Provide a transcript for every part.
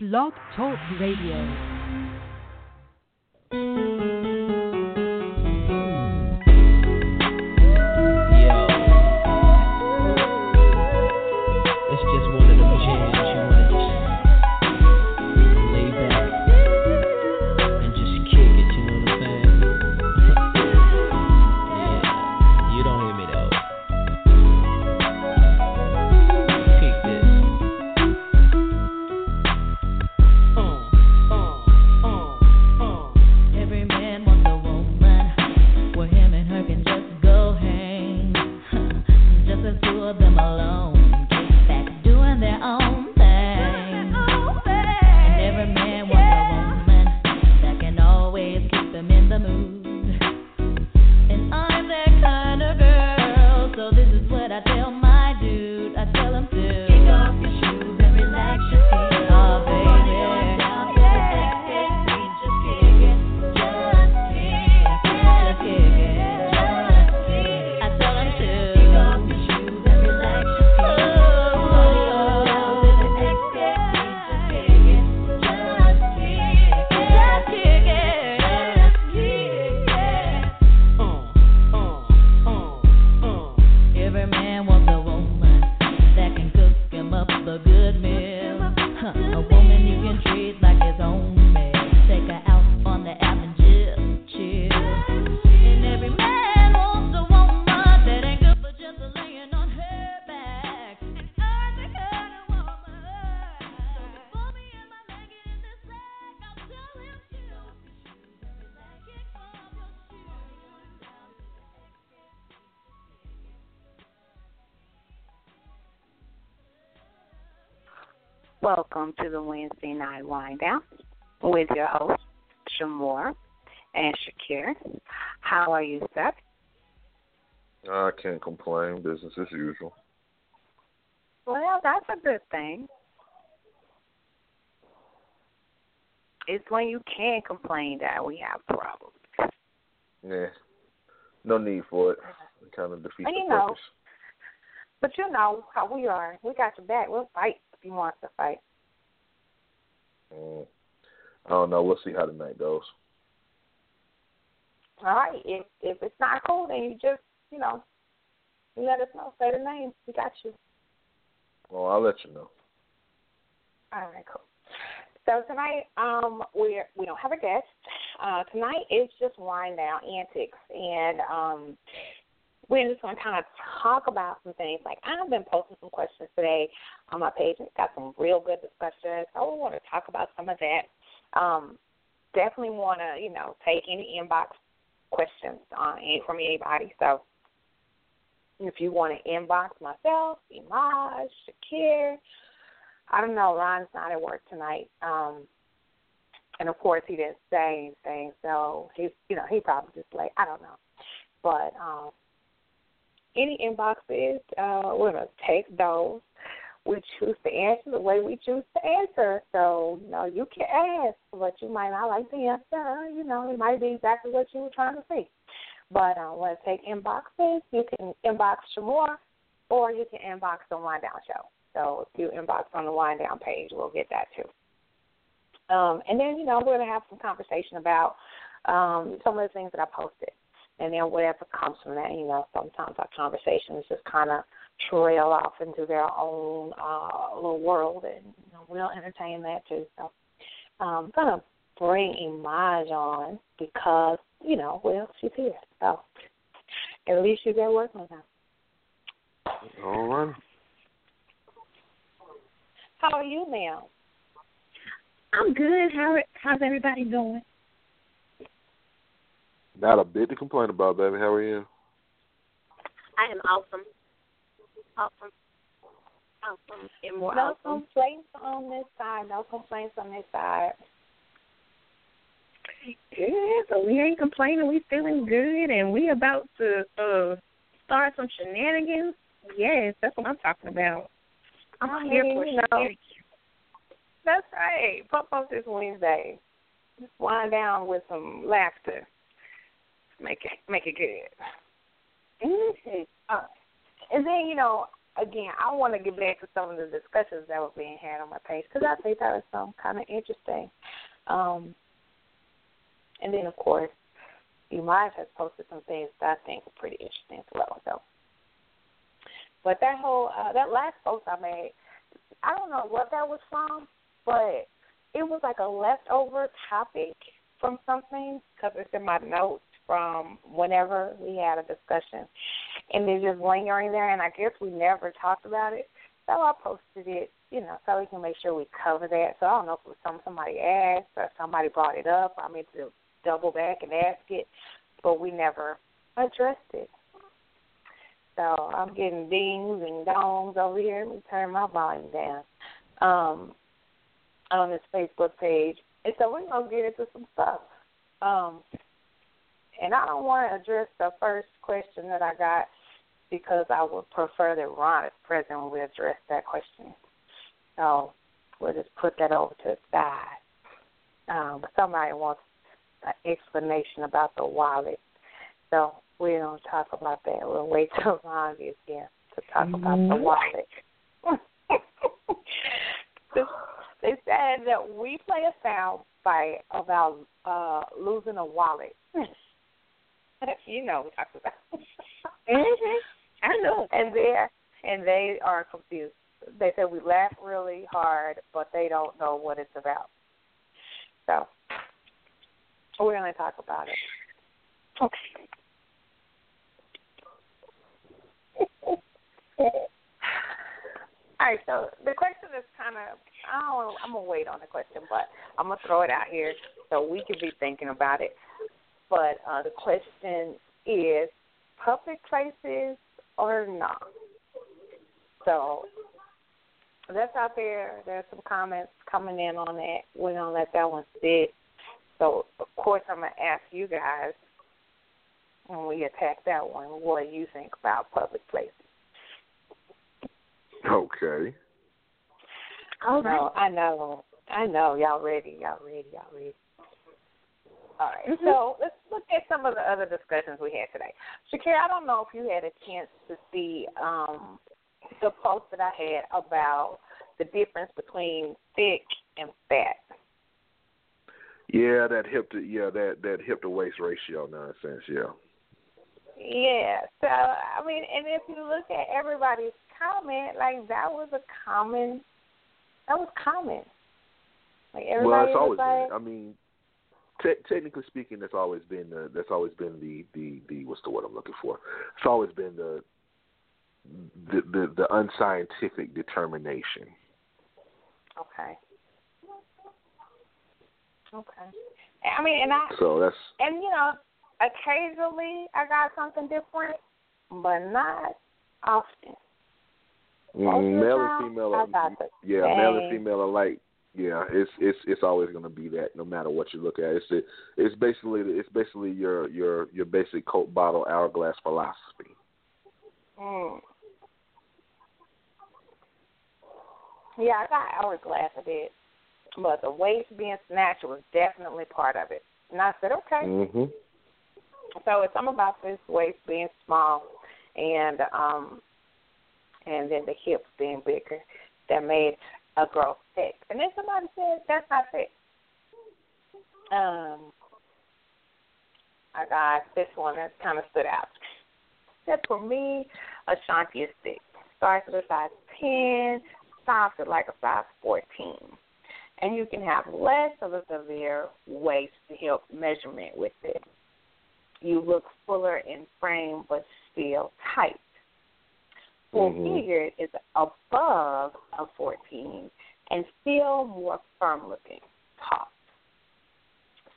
Blog Talk Radio. Welcome to the Wednesday night wind down with your host, Sh'Moore and Shakir. How are you, sir? I can't complain. Business as usual. Well, that's a good thing. It's when you can't complain that we have problems. Yeah. No need for it. It kind of defeats the know, purpose. But you know how we are. We got your back. We'll fight if you want to fight. Mm. I don't know. We'll see how the night goes. All right. If if it's not cool, then you just you know you let us know. Say the name. We got you. Well, I'll let you know. All right, cool. So tonight, um, we're we don't have a guest. Uh, tonight is just wind down antics, and um, we're just going to kind of talk about some things. Like I've been posting some questions today on my page, and got some real good discussions. I want to talk about some of that. Um, definitely want to you know take any inbox questions on any, from anybody. So if you want to inbox myself, Imaj, Shakir. I don't know. Ron's not at work tonight, um, and of course he didn't say anything, so he's you know he probably just like I don't know, but um, any inboxes, uh, we're gonna take those. We choose to answer the way we choose to answer. So you know you can ask, but you might not like the answer. You know it might be exactly what you were trying to say. But uh, want to take inboxes? You can inbox Sh'Moore, or you can inbox the Wind Down Show. So if you inbox on the wind down page, we'll get that too. Um, and then, you know, we're going to have some conversation about um, some of the things that I posted. And then whatever comes from that, you know, sometimes our conversations just kind of trail off into their own uh, little world, and you know, we'll entertain that too. So um, I'm going to bring Imaj on because, you know, well, she's here. So at least she's at work with her. All right. How are you now? I'm good. How how's everybody doing? Not a bit to complain about, baby. How are you? I am awesome. Awesome. Awesome. And more No awesome. complaints on this side. No complaints on this side. Yeah, so we ain't complaining. We feeling good, and we about to uh start some shenanigans. Yes, that's what I'm talking about. I'm I here for you know. shenanigans. That's right. Pump up this Wednesday. Just wind down with some laughter. Make it make it good. Mm-hmm. Uh, and then you know, again, I want to get back to some of the discussions that were being had on my page because I think that was some kind of interesting. Um, and then, of course, you might have posted some things that I think were pretty interesting as well. So, but that whole uh, that last post I made, I don't know what that was from, but it was like a leftover topic from something because it's in my notes from whenever we had a discussion, and it's just lingering there. And I guess we never talked about it, so I posted it, you know, so we can make sure we cover that. So I don't know if it was something somebody asked or somebody brought it up. I mean to double back and ask it, but we never addressed it. So I'm getting dings and dongs over here. Let me turn my volume down um, on this Facebook page. And so we're going to get into some stuff. Um, and I don't want to address the first question that I got because I would prefer that Ron is present when we address that question. So we'll just put that over to the side. Um, somebody wants an explanation about the wallet. So we don't talk about that. We'll wait till Ron gets here to talk about the wallet. they said that we play a sound bite about uh losing a wallet. you know what I'm talking about. Mhm. I know. and they and they are confused. They said we laugh really hard, but they don't know what it's about. So we're going to talk about it. Okay. All right, so the question is kind of I don't I'm gonna wait on the question, but I'm gonna throw it out here so we can be thinking about it. But uh, the question is public places or not. So that's out there. There's some comments coming in on that. We're gonna let that one sit. So of course I'm gonna ask you guys when we attack that one, what do you think about public places? Okay. All right. No, I know. I know. Y'all ready. Y'all ready. Y'all ready. All right. Mhm. So let's look at some of the other discussions we had today. Shakira, I don't know if you had a chance to see um, the post that I had about the difference between thick and fat. Yeah, that hip to yeah that that hip to waist ratio nonsense. Yeah. Yeah. So I mean, and if you look at everybody's comment, like that was a common. That was common. Like everybody well, everybody it's always like. I mean, te- technically speaking, that's always been the that's always been the the the what's the word I'm looking for? It's always been the the the, the unscientific determination. okay. Okay. I mean, and I So that's and you know, occasionally I got something different, but not often. Most mm, male and female. Are, yeah, male and female alike. Yeah, it's it's it's always going to be that no matter what you look at. It's it, it's basically it's basically your your your basic Coke bottle hourglass philosophy. Mm. Yeah, I got hourglass a bit, but the waist being snatched was definitely part of it. And I said, okay. Mhm. So it's something about this waist being small, and um, and then the hips being bigger that made a girl thick. And then somebody said that's not thick. Um, I got this one that kind of stood out. Said for me, Ashanti is thick. Starts at a size ten, stops at like a size fourteen. And you can have less of a severe waist to hip measurement with it. You look fuller in frame but still tight. Full Mhm. figured is above a 14 and still more firm looking, top.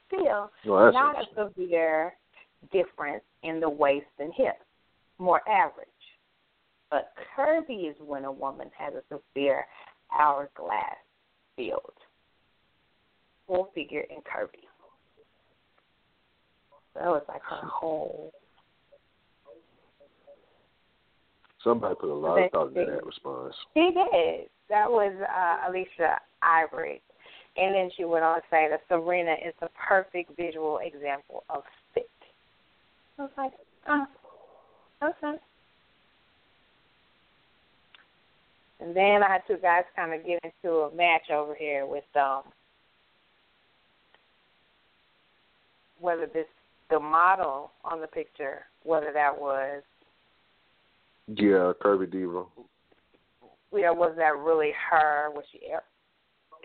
Still, Well, not a severe difference in the waist and hips, more average. But curvy is when a woman has a severe hourglass build, full figure and curvy. So that was like her whole. Somebody put a lot of thought into that response. She did. That was uh, Alicia Ivory. And then she went on to say that Serena is the perfect visual example of fit. I was like, oh, okay. And then I had two guys kind of get into a match over here with um whether this the model on the picture, whether that was Yeah, Kirby Diva. yeah, was that really her? Was she air,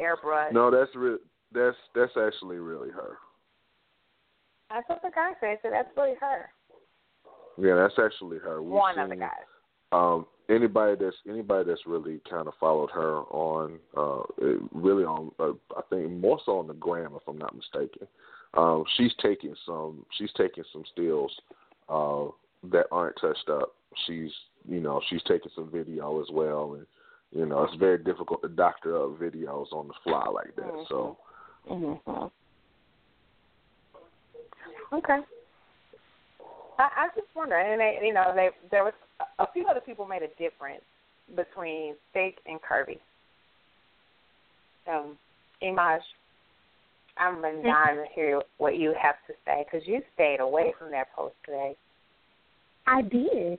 airbrush? No, that's re- that's that's actually really her. That's what the guy said. So that's really her. Yeah, that's actually her. We've One of the guys. Um, anybody that's anybody that's really kind of followed her on, uh, really on, uh, I think more so on the gram, if I'm not mistaken. Um, she's taking some, she's taking some stills uh, that aren't touched up. She's, you know, she's taking some video as well, and you know, it's very difficult to doctor up videos on the fly like that. So, Mm-hmm. Okay. I, I just wonder, and they, you know, they there was a few other people made a difference between Steak and Kirby. Um, Imaj, I'm been dying to hear what you have to say because you stayed away from that post today. I did.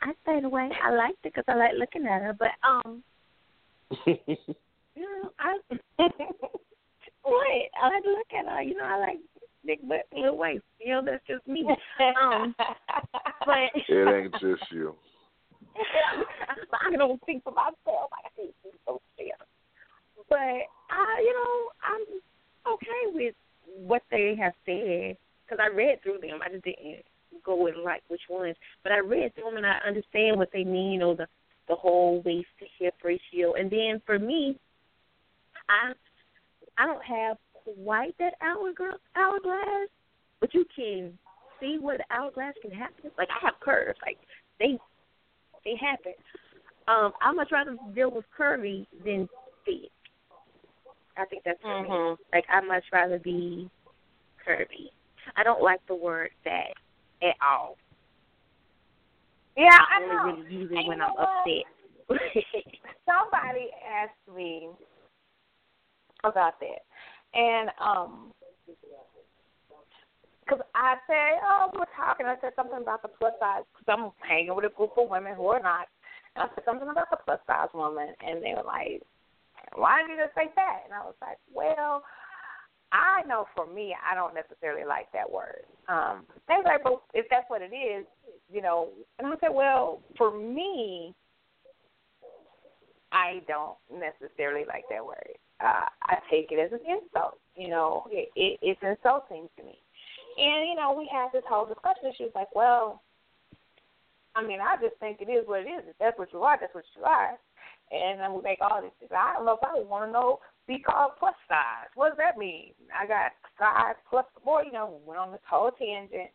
I stayed away. I liked it because I like looking at her. But um, you know, I what I like to look at her. You know, I like big butt, little waist. You know, that's just me. Um, but it ain't just you. I don't speak for myself. I think so fair. But I, you know, I'm okay with what they have said because I read through them. I just didn't go and like which ones, but I read through them and I understand what they mean. You know, the the whole waist to hip ratio. And then for me, I I don't have quite that hourglass, hourglass, but you can see where the hourglass can happen. Like I have curves, like they they happen. Um, I much rather deal with curvy than thick. I think that's for me. Mhm. Like I much rather be curvy. I don't like the word fat at all. Yeah, I I know. really use it when I'm upset. somebody asked me about that, and um, because I said, oh, we're talking. I said something about the plus size because I'm hanging with a group of women who are not. And I said something about the plus size woman, and they were like, why did you just say that? And I was like, well. I know for me, I don't necessarily like that word. Um, they were like, but if that's what it is, you know. And I said, well, for me, I don't necessarily like that word. Uh, I take it as an insult. You know, it, it, it's insulting to me. And you know, we had this whole discussion. She was like, "Well, I mean, I just think it is what it is. If that's what you are, that's what you are." And then we make all this. I don't know if I want to know be called plus size. What does that mean? I got size plus. Boy, you know, went on this whole tangent,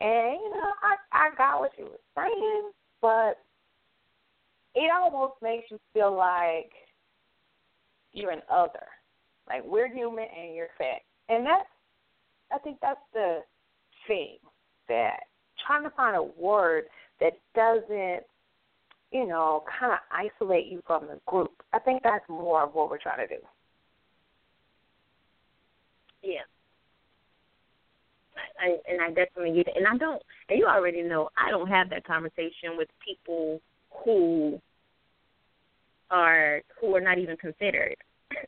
and you know, I I got what she was saying, but it almost makes you feel like you're an other. Like we're human and you're fat. And that's I think that's the thing that trying to find a word that doesn't, you know, kind of isolate you from the group. I think that's more of what we're trying to do. Yeah. I, and I definitely get it. And I don't, and you already know, I don't have that conversation with people who are who are not even considered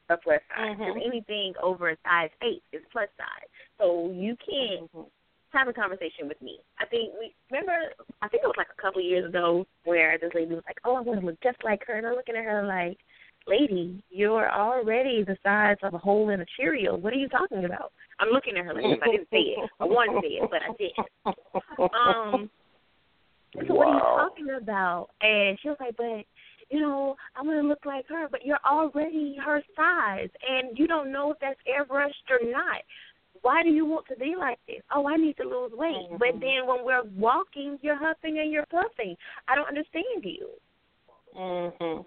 a plus size. Because Mhm. anything over a size eight is plus size. So you can't Mhm. have a conversation with me. I think we remember. I think it was like a couple years ago where this lady was like, "Oh, I want to look just like her," and I'm looking at her like, "Lady, you're already the size of a hole in a Cheerio. What are you talking about?" I'm looking at her like this. I didn't say it. I wanted to say it, but I didn't. Um. So what are you talking about? And she was like, "But." You know, I'm gonna look like her, but you're already her size, and you don't know if that's airbrushed or not why do you want to be like this? Oh, I need to lose weight. But Mhm. then when we're walking, you're huffing and you're puffing. I don't understand you. Mhm.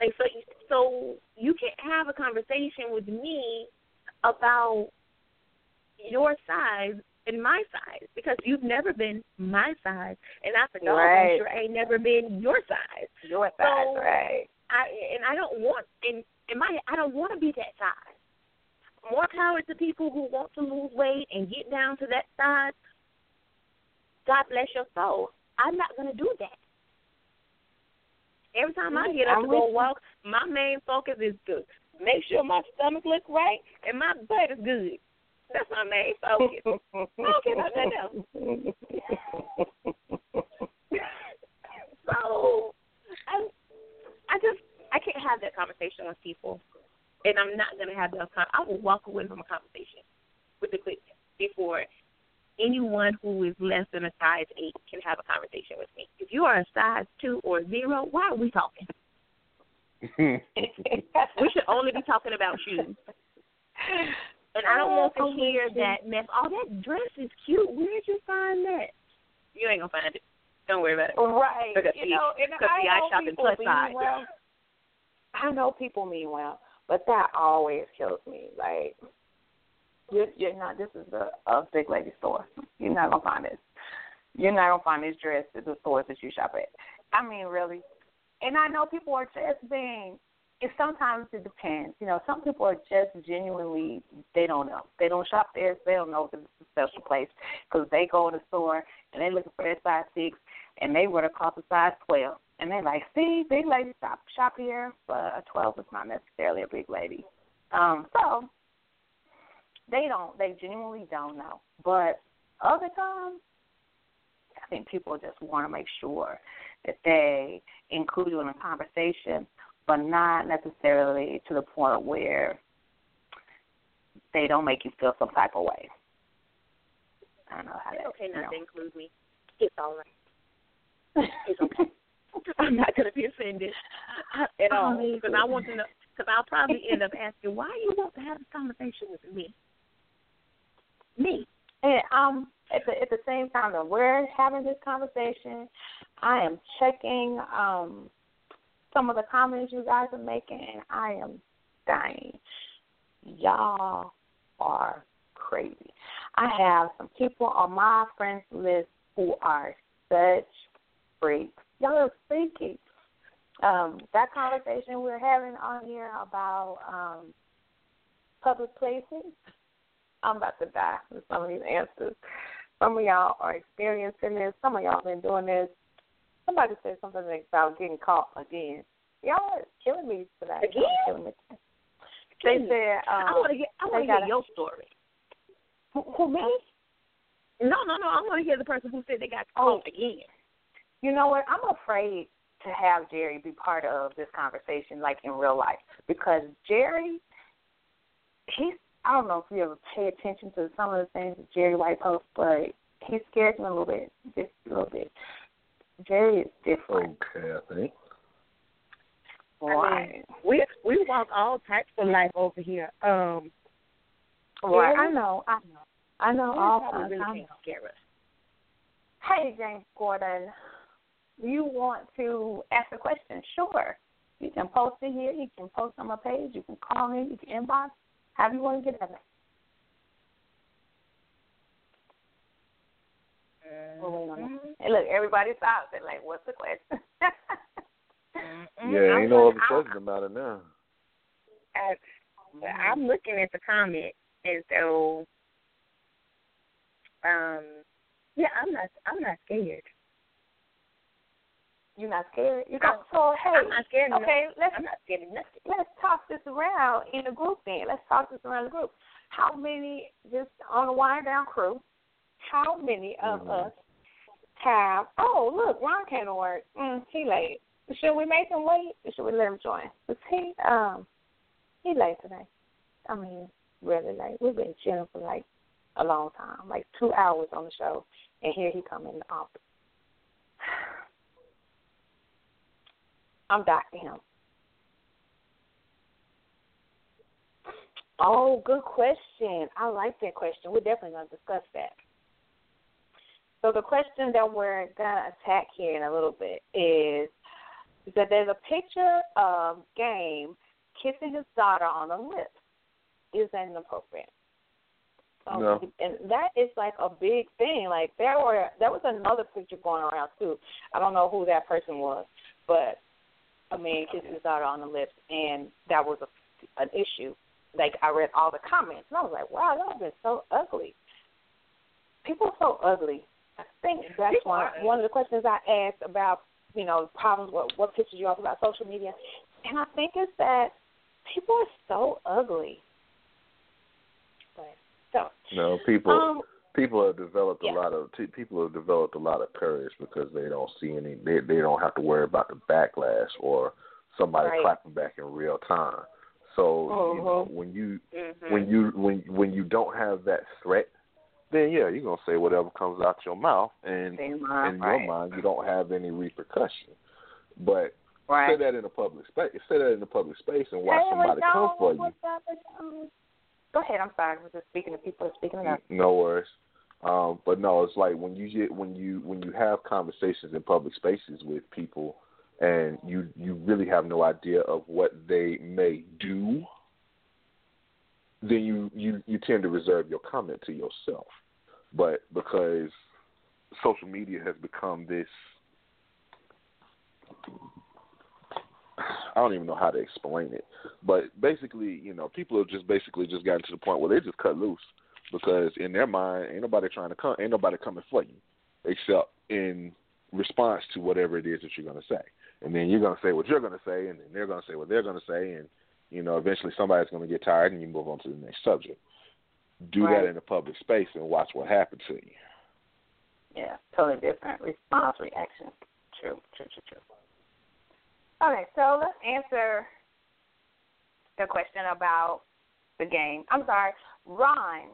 Like so, you, so you can have a conversation with me about your size and my size because you've never been my size, and I for Right. sure ain't never been your size. Your size, So- right. I and I don't want in in my I don't want to be that size. More power to people who want to lose weight and get down to that size. God bless your soul. I'm not going to do that. Every time I get up to go walk, my main focus is to make sure my stomach look right and my butt is good. That's my main focus. Okay, I don't care about nothing else. so I I just I can't have that conversation with people, and I'm not gonna have that. Con- I will walk away from a conversation with the quick before anyone who is less than a size eight can have a conversation with me. If you are a size two or zero, why are we talking? We should only be talking about shoes. And I don't want to Oh, hear that mess. Oh, that dress is cute. Where'd you find that? You ain't gonna find it. Don't worry about it. Right. Because you see- know, and because I know shop in people plus mean size. well. I know people mean well, but that always kills me. Like, you're, you're not. This is a, a big lady store. You're not gonna find this. You're not gonna find this dress at the stores that you shop at. I mean, really. And I know people are just being. And sometimes it depends. You know, some people are just genuinely they don't know. They don't shop there. So they don't know if it's a special place because they go in the store and they looking for their size six and they would have cost a size twelve. And they're like, see, big lady shop shop here, but a twelve is not necessarily a big lady. Um, so they don't they genuinely don't know. But other times I think people just want to make sure that they include you in a conversation, but not necessarily to the point where they don't make you feel some type of way. I don't know how It's that okay not know. to include me. It's all right. It's okay. I'm not gonna be offended at all oh, because I want to know. Because I'll probably end up asking why you want to have this conversation with me. Me. And um, at the at the same time that we're having this conversation, I am checking um some of the comments you guys are making, and I am dying. Y'all are crazy. I have some people on my friends list who are such freaks. Y'all are freaky. Um, that conversation we're having on here about um public places I'm about to die with some of these answers. Some of y'all are experiencing this. Some of y'all been doing this. Somebody said something about getting caught again. Y'all are killing me for that. Are killing me. They said um, I want to get. I want to hear your story. who, who me? No, no, no. I want to hear the person who said they got Oh. caught again. You know what? I'm afraid to have Jerry be part of this conversation, like in real life, because Jerry, he's. I don't know if you ever pay attention to some of the things that Jerry White posts, but he scares me a little bit, just a little bit. Jerry is different. Okay, I think. I mean, we we walk all types of life over here. Um, Right. Jerry? I know. I know. I know Jerry all kinds. really I can't know. scare us. Hey, James Gordon, you want to ask a question? Sure. You can post it here. You can post on my page. You can call me. You can inbox. However you want to get at me. Mm-hmm. We'll wait on that. And look, everybody stops and like, what's the question? Mm-hmm. Yeah, ain't no other ah. I- question about it now. I, mm-hmm. I'm looking at the comment, and so, um, yeah, I'm not. I'm not scared. You're not scared. You got so hey. I'm not scared. of Okay, let's I'm not scared of nothing. let's talk this around in the group then. Let's talk this around the group. How many, just on the wind down crew, how many of Mhm. us have, oh, look, Ron can't work. Mm, he late. Should we make him wait or should we let him join? Because he, um, he late today. I mean, really late. We've been chilling for like a long time, like two hours on the show, and here he come in the office. I'm docking him. Oh, good question. I like that question. We're definitely going to discuss that. So the question that we're going to attack here in a little bit is that there's a picture of Game kissing his daughter on the lips. Is that inappropriate? So, No. And that is like a big thing. Like there were there was another picture going around too. I don't know who that person was, but a man kissing his daughter on the lips, and that was a, an issue. Like I read all the comments, and I was like, wow, y'all been so ugly. People are so ugly. I think that's People one are one of the questions I asked about you know, problems, what what pisses you off about social media, and I think it's that people are so ugly. But so No, people um, people have developed yeah. a lot of people have developed a lot of courage because they don't see any they they don't have to worry about the backlash or somebody Right. clapping back in real time. So you know, Mhm. when you mhm. when you when when you don't have that threat, then yeah, you're gonna say whatever comes out your mouth, and Same mind, in right. your mind you don't have any repercussion. But say that in a public space. Say that in a public space and watch Hey, somebody come for you. Go ahead. I'm sorry. I was just speaking to people speaking up. No worries. Um, but no, it's like when you get when you when you have conversations in public spaces with people and you you really have no idea of what they may do, then you you you tend to reserve your comment to yourself. But because social media has become this I don't even know how to explain it. But basically, you know, people have just basically just gotten to the point where they just cut loose because in their mind, ain't nobody trying to come, ain't nobody coming for you, except in response to whatever it is that you're going to say. And then you're going to say what you're going to say, and then they're going to say what they're going to say, and you know, eventually somebody's going to get tired, and you move on to the next subject. Do Right. that in a public space and watch what happens to you. Yeah, totally different response reaction. True, true, true, true. Okay, so let's answer the question about the game. I'm sorry, Ron.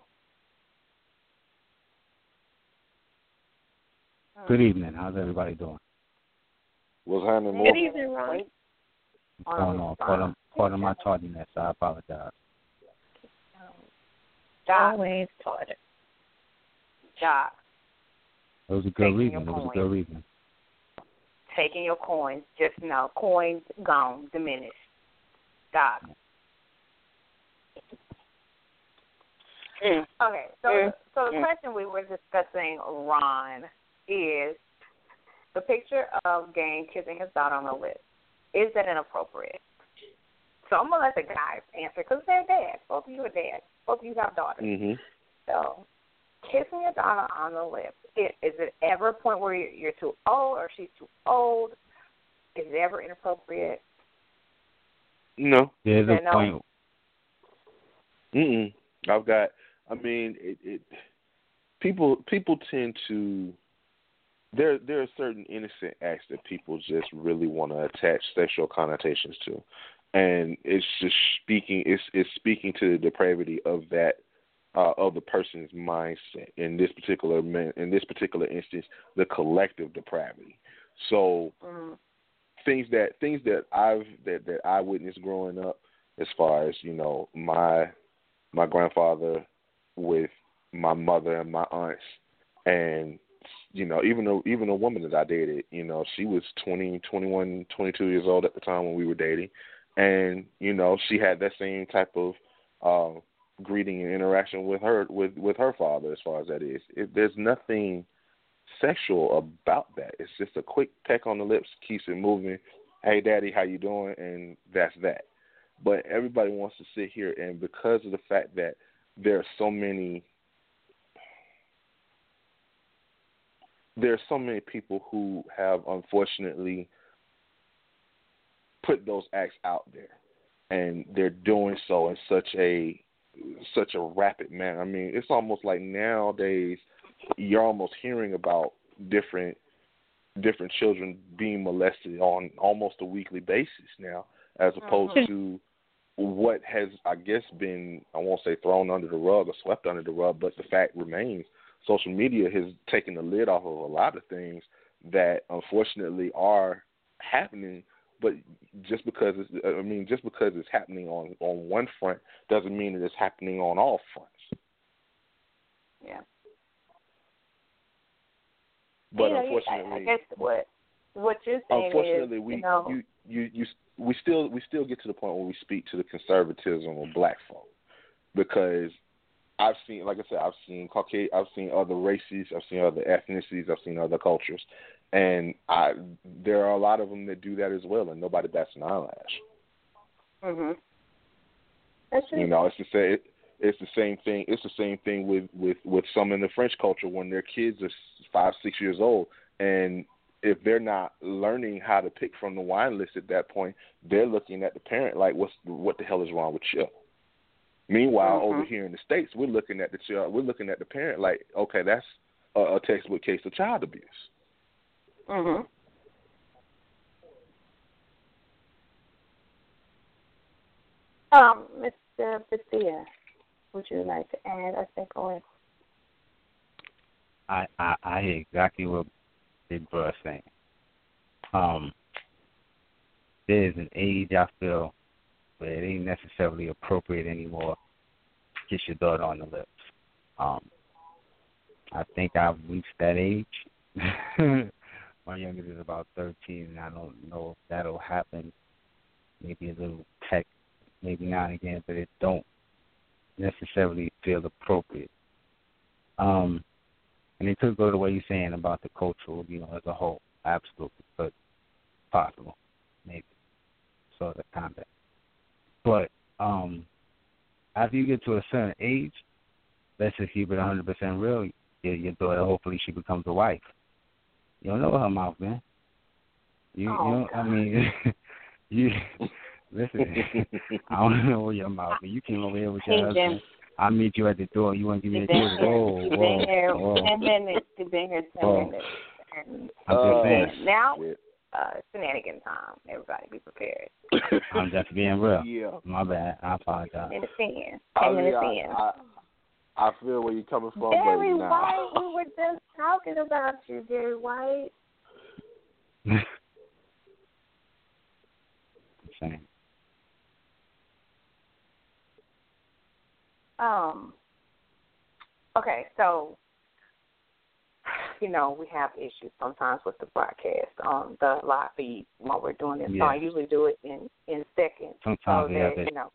Good evening. How's everybody doing? What's happening, Good more? evening, Ron. Wait. What's going oh, on? Pardon, pardon my tardiness. I apologize. Jock, Always taught it. Jock, It was a good Taking reason. your It was a good reason. Taking your coins. Just know, coins gone, diminished. Stop. Mm. Okay, so Mm. so the Mm. question we were discussing, Ron, is the picture of Game kissing his daughter on the lips. Is that inappropriate? So I'm gonna let the guys answer because they're dads. Both of you are dads. Both of you have daughters. Mhm. So kissing your daughter on the lips, i- is it ever a point where you're, you're too old or she's too old? Is it ever inappropriate? No. There's a no. point. Mm-mm. I've got. I mean, it, it. People people tend to. There there are certain innocent acts that people just really want to attach sexual connotations to, and it's just speaking. It's it's speaking to the depravity of that. Uh, of the person's mindset in this particular man, in this particular instance, the collective depravity. So Mm. things that things that I've that that I witnessed growing up, as far as you know, my my grandfather with my mother and my aunts, and you know, even a even a woman that I dated, you know, she was twenty, twenty one, twenty two years old at the time when we were dating, and you know, she had that same type of uh, greeting and interaction with her with with her father, as far as that is. It, there's nothing sexual about that. It's just a quick peck on the lips, keeps it moving. Hey, daddy, how you doing? And that's that. But everybody wants to sit here, and because of the fact that there are so many, there are so many people who have unfortunately put those acts out there, and they're doing so in such a such a rapid manner. I mean, it's almost like nowadays you're almost hearing about different different children being molested on almost a weekly basis now, as opposed mm-hmm. to what has I guess been I won't say thrown under the rug or swept under the rug, but the fact remains social media has taken the lid off of a lot of things that unfortunately are happening. But just because it's I mean just because it's happening on on one front doesn't mean that it's happening on all fronts. Yeah. But you know, you- I- unfortunately, I guess what what you're saying unfortunately, is, we you know, you, you you we still we still get to the point where we speak to the conservatism of black folk because I've seen, like I said, I've seen Caucasian, I've seen other races, I've seen other ethnicities, I've seen other cultures, and I there are a lot of them that do that as well, and nobody bats an eyelash. mhm. That's true. You know, it's the same. It's the same thing. It's the same thing with with with some in the French culture when their kids are five, six years old, and if they're not learning how to pick from the wine list at that point, they're looking at the parent like, "What's what the hell is wrong with you?" Meanwhile, Mhm. over here in the states, we're looking at the child, we're looking at the parent like, "Okay, that's a, a textbook case of child abuse." Mhm. Um, Mr. Bethia, would you like to add or think on? I, I I hear exactly what Big Bro is saying. Um, there's an age I feel where it ain't necessarily appropriate anymore to kiss your daughter on the lips. Um, I think I've reached that age. My youngest is about 13, and I don't know if that'll happen. Maybe a little peck, maybe now and again, but it don't necessarily feel appropriate. Um, and it could go the way you're saying about the cultural, you know, as a whole. Absolutely, but possible, maybe, of kind of. But um, after you get to a certain age, let's just keep it 100% real. Your, your daughter, hopefully, she becomes a wife. You don't know her mouth, man. You, Oh, you know, I mean, you listen. I don't know your mouth, but you came over here with your Hey, Jim. husband. I meet you at the door. You want to give me a been kiss? Whoa, You've whoa, been here whoa. ten minutes. You've been here ten Whoa. minutes. And I'm Oh, just saying. now, shit. uh, shenanigan time. Everybody be prepared. I'm just being real. yeah. My bad. I apologize. Minutes in. I, Ten mean, minutes I, in. I, I feel where you're coming from, Jerry but. White, we were just talking about you, Jerry White. saying. Um. Okay, so you know we have issues sometimes with the broadcast on the live feed while we're doing this. So I usually do it in in seconds. Sometimes so that, you know,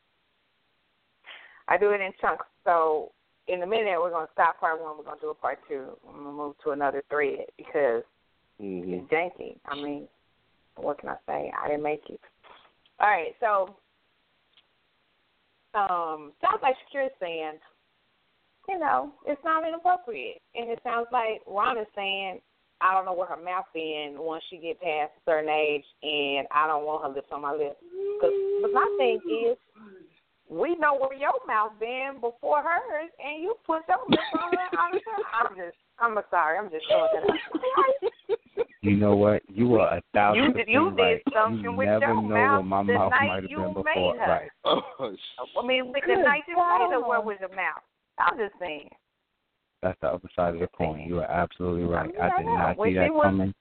I do it in chunks. So in a minute we're gonna stop part one. We're gonna do a part two. I'm gonna move to another thread because hmm it's janky. I mean, what can I say? I didn't make it. All right, so um, sounds like Shakur's saying, you know, it's not inappropriate, and it sounds like Ron is saying, I don't know where her mouth in once she get past a certain age, and I don't want her lips on my lips. Cause, but my thing is, we know where your mouth been before hers, and you put your lips on her. all the time. I'm just, I'm sorry, I'm just showing that. You know what? You are a thousand You percent did- you did right. something you with never your know mouth what my the mouth might have been before. her. Right. Oh, I mean, with the night you made her, where was your mouth? I'm just saying. That's the other side of the coin. You are absolutely oh, right. Yeah, I did I not When see that was- coming.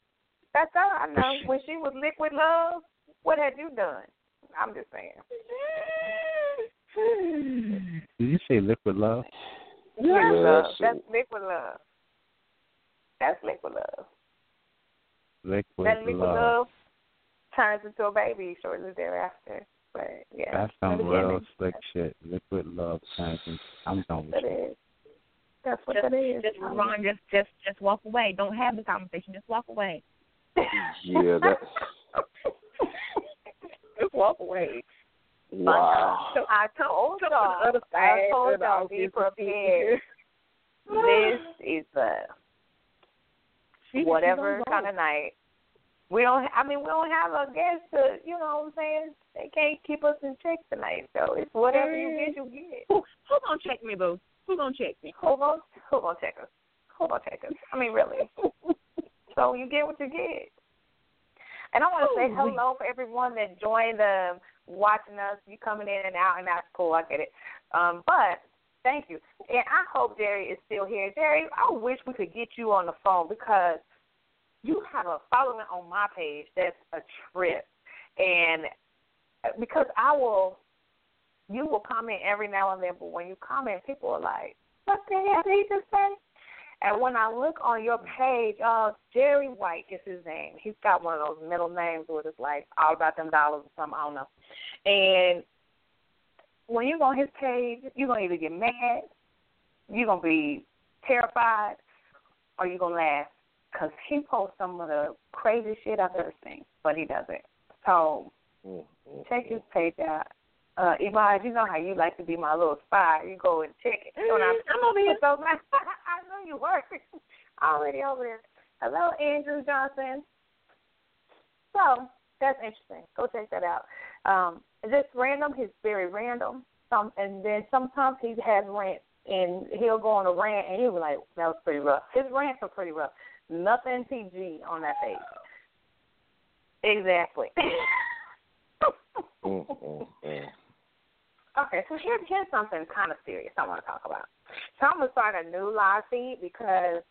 That's all I know. When she was liquid love, what had you done? I'm just saying. Did you say liquid love? Liquid Yeah, love. that's- That's liquid love. That's liquid love. Liquid that liquid love. love turns into a baby shortly thereafter. But yeah, That's some in the real slick shit. Liquid love turns into. I'm done with you. That's what Just, that is. just Ron, just just just walk away. Don't have the conversation. Just walk away. yeah, that. Just walk away. Uh, wow. So I told y'all. to the other I told y'all be prepared. this is a whatever kind of night. We don't. I mean, we don't have a guest to. You know what I'm saying? They can't keep us in check tonight. So it's whatever you get, you get. Who, who gonna check me, boo? Who gonna check me? Who gonna Who gonna check us? Who gonna check us? I mean, really. so you get what you get. And I want to say hello for everyone that joined the watching us. You coming in and out, and that's cool. I get it. Um, but thank you, and I hope Jerry is still here. Jerry, I wish we could get you on the phone because you have a following on my page that's a trip, and because I will, you will comment every now and then, but when you comment, people are like, "What the hell did he just say?" And when I look on your page, uh, Jerry White is his name. He's got one of those middle names where it's like all about them dollars or something. I don't know. And when you go on his page, you're gonna either get mad, you're gonna be terrified, or you're gonna laugh because he posts some of the crazy shit I've ever seen, but he doesn't. So Mm, mm, check his page out. Uh, Yvonne, you know how you like to be my little spy. You go and check it. So now, I'm over here. So I know you were already over there. Hello, Andrew Johnson. So that's interesting. Go check that out. Um, just random. He's very random. Some and then sometimes he has rants and he'll go on a rant and he'll be like, "That was pretty rough." His rants are pretty rough. Nothing PG on that page. Exactly. Mm, mm, mm. Okay, so here, here's something kind of serious I want to talk about. So I'm gonna start a new live feed because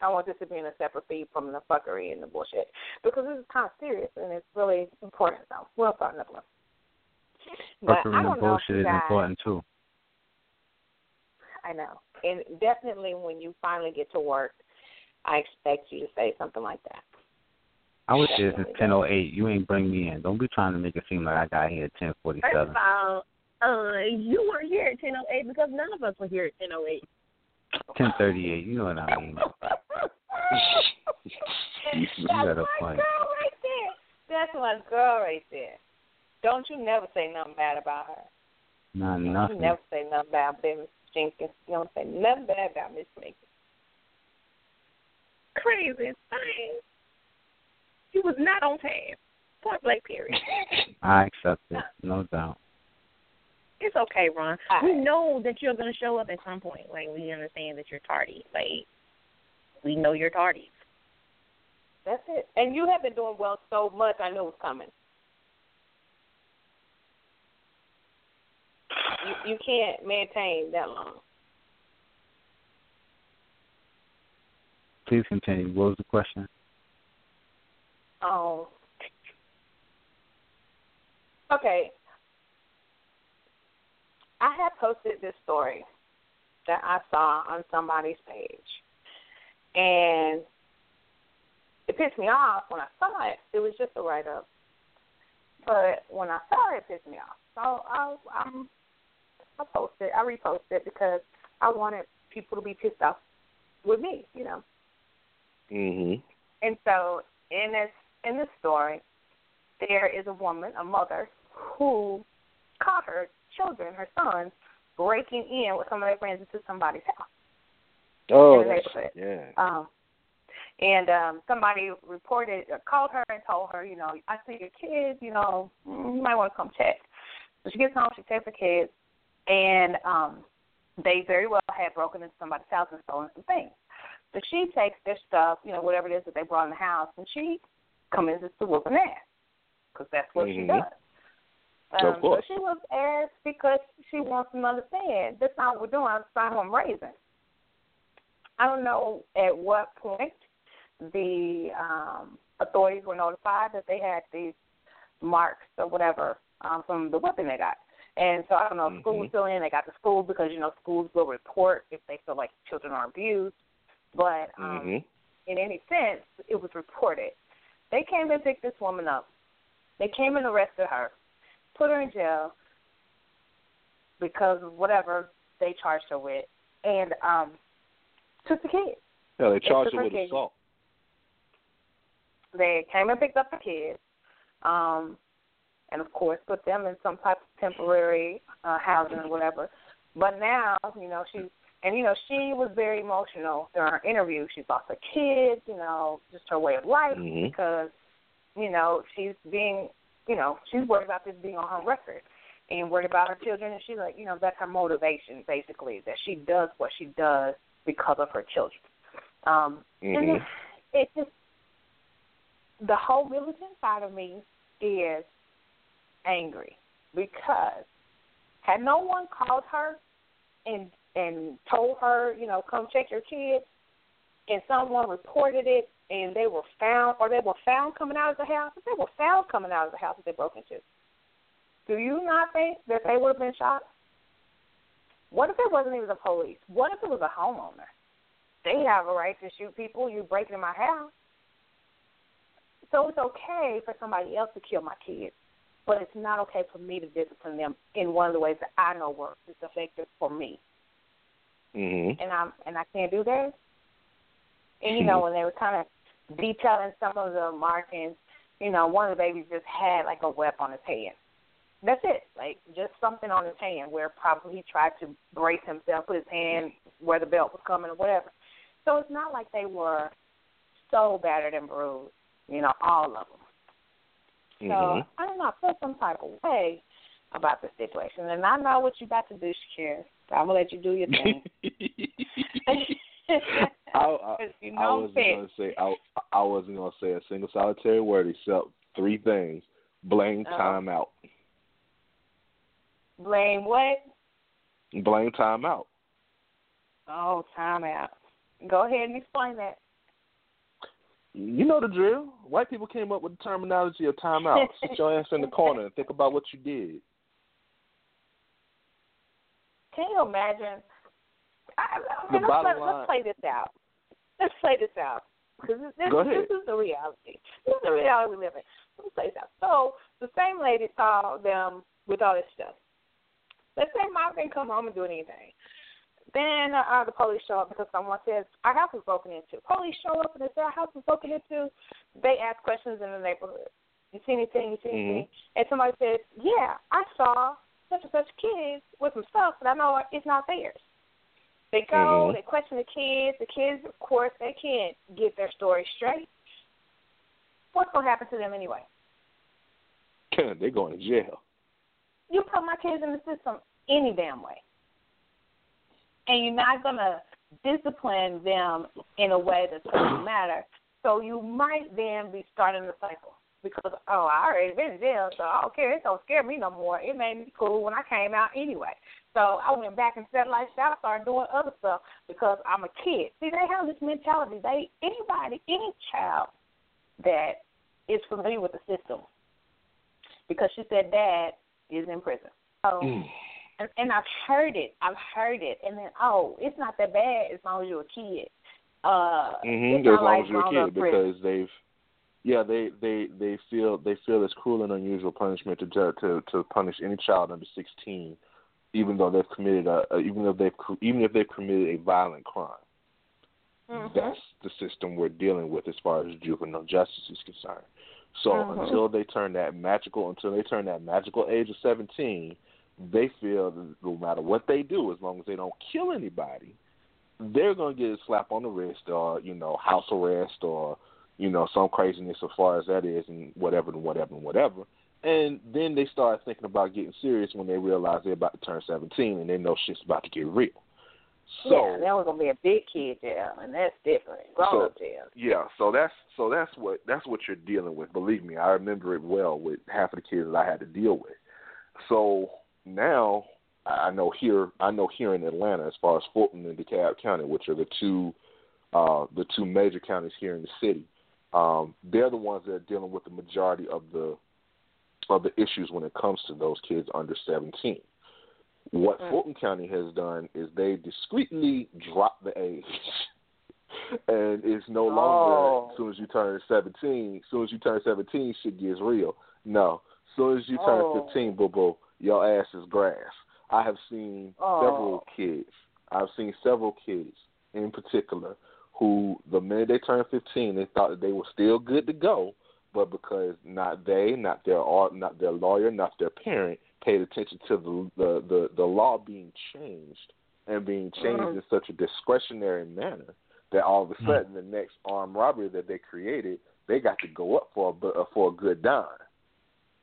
I want this to be in a separate feed from the fuckery and the bullshit because this is kind of serious and it's really important. So we'll start another one. But I Fuckery and don't know if bullshit you is guys, important too. I know, and definitely when you finally get to work, I expect you to say something like that. I was here since ten oh eight. You ain't bring me in. Don't be trying to make it seem like I got here at ten forty First seven. of all, uh, you weren't here at ten oh eight because none of us were here at ten oh eight. Ten thirty eight. You know what I mean. You That's got a my point. girl right there. That's my girl right there. Don't you never say nothing bad about her. Not You nothing. never say nothing bad about Miss Jenkins. You don't say nothing bad about Miss Jenkins. Crazy thing. She was not on task. Point blank period. I accept it. No doubt. It's okay, Ron. All We right. know that you're gonna show up at some point. Like we understand that you're tardy. Like we know you're tardy. That's it. And you have been doing well so much. I knew it was coming. You, you can't maintain that long. Please continue. What was the question? Oh. Okay. I had posted this story that I saw on somebody's page. And it pissed me off when I saw it. It was just a write up. But when I saw it, it pissed me off. So I um I posted I reposted because I wanted people to be pissed off with me, you know. Mhm. And so in this in this story, there is a woman, a mother, who caught her children, her sons, breaking in with some of their friends into somebody's house. Oh, that's, yeah. Um, and um, somebody reported, uh, called her and told her, you know, I see your kids, you know, you might want to come check. So she gets home, she takes her kids, and um, they very well had broken into somebody's house and stolen some things. So she takes their stuff, you know, whatever it is that they brought in the house, and she commences to whoop an ass because that's what she Mhm. Does. Of Um, so she was asked because she wants to understand that's not what we're doing. That's not I'm raising. I don't know at what point the um, authorities were notified that they had these marks or whatever um, from the whipping they got. And so I don't know if school was still in. They got to school because, you know, schools will report if they feel like children are abused. But um, Mhm. in any sense, it was reported. They came and picked this woman up. They came and arrested her, put her in jail because of whatever they charged her with, and um, took the kid. Yeah, they charged her her with kids. assault. They came and picked up the kids, um, and of course put them in some type of temporary uh, housing or whatever. But now, you know, she's and you know she was very emotional during her interview. She's lost her kids, you know, just her way of life Mhm. because you know she's being, you know, she's worried about this being on her record and worried about her children. And she's like, you know, that's her motivation basically that she does what she does because of her children. Um, and Mhm. it, it just the whole militant side of me is angry because had no one called her and and told her, you know, come check your kids, and someone reported it and they were found or they were found coming out of the house, if they were found coming out of the house that they broke into, do you not think that they would have been shot? What if it wasn't even the police? What if it was a homeowner? They have a right to shoot people. You break into my house. So it's okay for somebody else to kill my kids, but it's not okay for me to discipline them in one of the ways that I know works. It's effective for me, Mhm. and I'm and I can't do that. And you know when they were kind of detailing some of the markings, you know one of the babies just had like a web on his hand. That's it, like just something on his hand where probably he tried to brace himself, put his hand where the belt was coming or whatever. So it's not like they were so battered and bruised, you know, all of them. So Mhm. I don't know, I feel some type of way about the situation. And I know what you about to do, Shakira. So I'm gonna let you do your thing. I, I, you I wasn't gonna say I, I wasn't gonna say a single solitary word except three things: blame, Uh-oh. time out. Blame what? Blame, time out. Oh, time out. Go ahead and explain that. You know the drill. White people came up with the terminology of time out. Sit your ass in the corner and think about what you did. Can you imagine? I, I The let's, bottom let, line- let's play this out. Let's play this out because this, this, this is the reality. This is the reality we live in. Let's play this out. So the same lady saw them with all this stuff. Let's say mom didn't come home and do anything. Then uh, the police show up because someone says our house was broken into. Police show up and they say our house was broken into. They ask questions in the neighborhood. You see anything? You see anything? And somebody says, Yeah, I saw such and such kids with some stuff, but I know it's not theirs. They go, Mhm. they question the kids. The kids, of course, they can't get their story straight. What's gonna happen to them anyway? They're going to jail. You put my kids in the system any damn way, and you're not gonna discipline them in a way that's gonna matter. So you might then be starting the cycle because oh, I already been in jail, so I don't care. It don't scare me no more. It made me cool when I came out anyway. So I went back and set lifestyle, started doing other stuff because I'm a kid. See, they have this mentality. They anybody, any child that is familiar with the system, because she said dad is in prison. So Mm. and, and I've heard it. I've heard it, and then oh, it's not that bad as long as you're a kid. Uh, hmm it's As long like as you're a kid, prison. because they've, yeah, they they they feel they feel it's cruel and unusual punishment to to to punish any child under 16, even though they've committed a, a even if they've even if they've committed a violent crime. Mhm. That's the system we're dealing with as far as juvenile justice is concerned. So Mhm. until they turn that magical, until they turn that magical age of 17, they feel that no matter what they do, as long as they don't kill anybody, they're going to get a slap on the wrist or, you know, house arrest or, you know, some craziness as far as that is and whatever and whatever and whatever. And then they start thinking about getting serious when they realize they're about to turn 17 and they know shit's about to get real. So yeah, that was gonna be a big kid jail, and that's different. Grown up jail. yeah, so that's so that's what that's what you're dealing with. Believe me, I remember it well with half of the kids that I had to deal with. So now I I know here I know here in Atlanta, as far as Fulton and DeKalb County, which are the two uh, the two major counties here in the city, um, they're the ones that are dealing with the majority of the of the issues when it comes to those kids under 17. What Mm. Fulton County has done is they discreetly dropped the age. and it's no longer Oh. as soon as you turn 17, as soon as you turn 17, shit gets real. No, as soon as you turn Oh. 15, boo boo, your ass is grass. I have seen Oh. several kids. I've seen several kids in particular who the minute they turned 15, they thought that they were still good to go, but because not they, not their art, not their lawyer, not their parent paid attention to the the the, the law being changed and being changed Mhm. in such a discretionary manner that all of a Mhm. sudden the next armed robbery that they created, they got to go up for a uh, for a good dime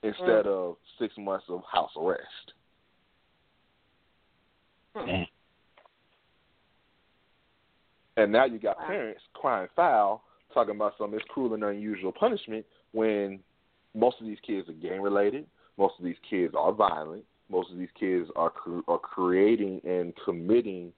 instead of six months of house arrest. Damn. And now you got Wow. parents crying foul, talking about some of this cruel and unusual punishment when most of these kids are gang related, most of these kids are violent, most of these kids are cr- are creating and committing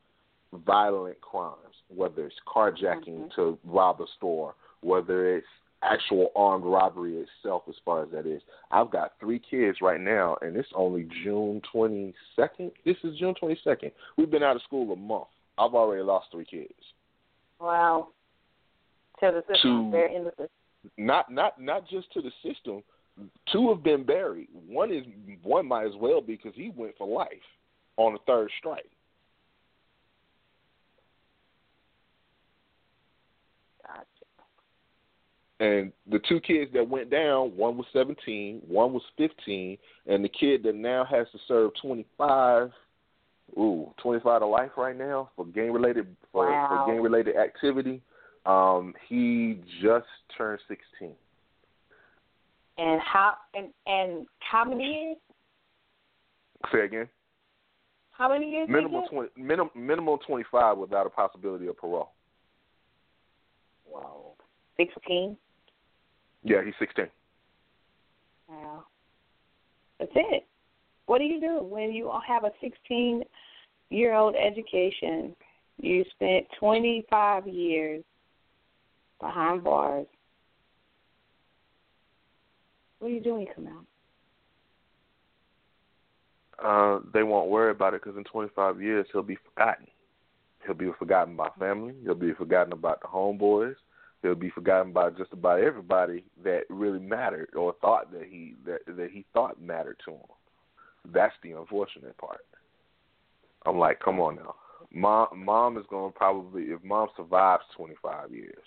violent crimes, whether it's carjacking Mhm. to rob a store, whether it's actual armed robbery itself as far as that is. I've got three kids right now and it's only June twenty second. This is June twenty second. We've been out of school a month. I've already lost three kids. Wow. To the system, To- they're in the system. Not not not just to the system. Two have been buried. One is one might as well be because he went for life on a third strike. Gotcha. And the two kids that went down, one was 17, one was 15, and the kid that now has to serve 25, ooh, 25 to life right now for gang related for, Wow. for gang related activity. Um, he just turned 16. And how and and how many years? Say again. How many years? Minimum twenty, minimum minimum twenty five without a possibility of parole. Wow. Sixteen. Yeah, he's sixteen. Wow, that's it. What do you do when you have a sixteen-year-old education? You spent twenty-five years behind bars. What do you do when? Uh, they won't worry about it because in 25 years he'll be forgotten. He'll be forgotten by family. He'll be forgotten about the homeboys. He'll be forgotten by just about everybody that really mattered or thought that he that that he thought mattered to him. That's the unfortunate part. I'm like, come on now. Mom, mom is going to probably if mom survives 25 years,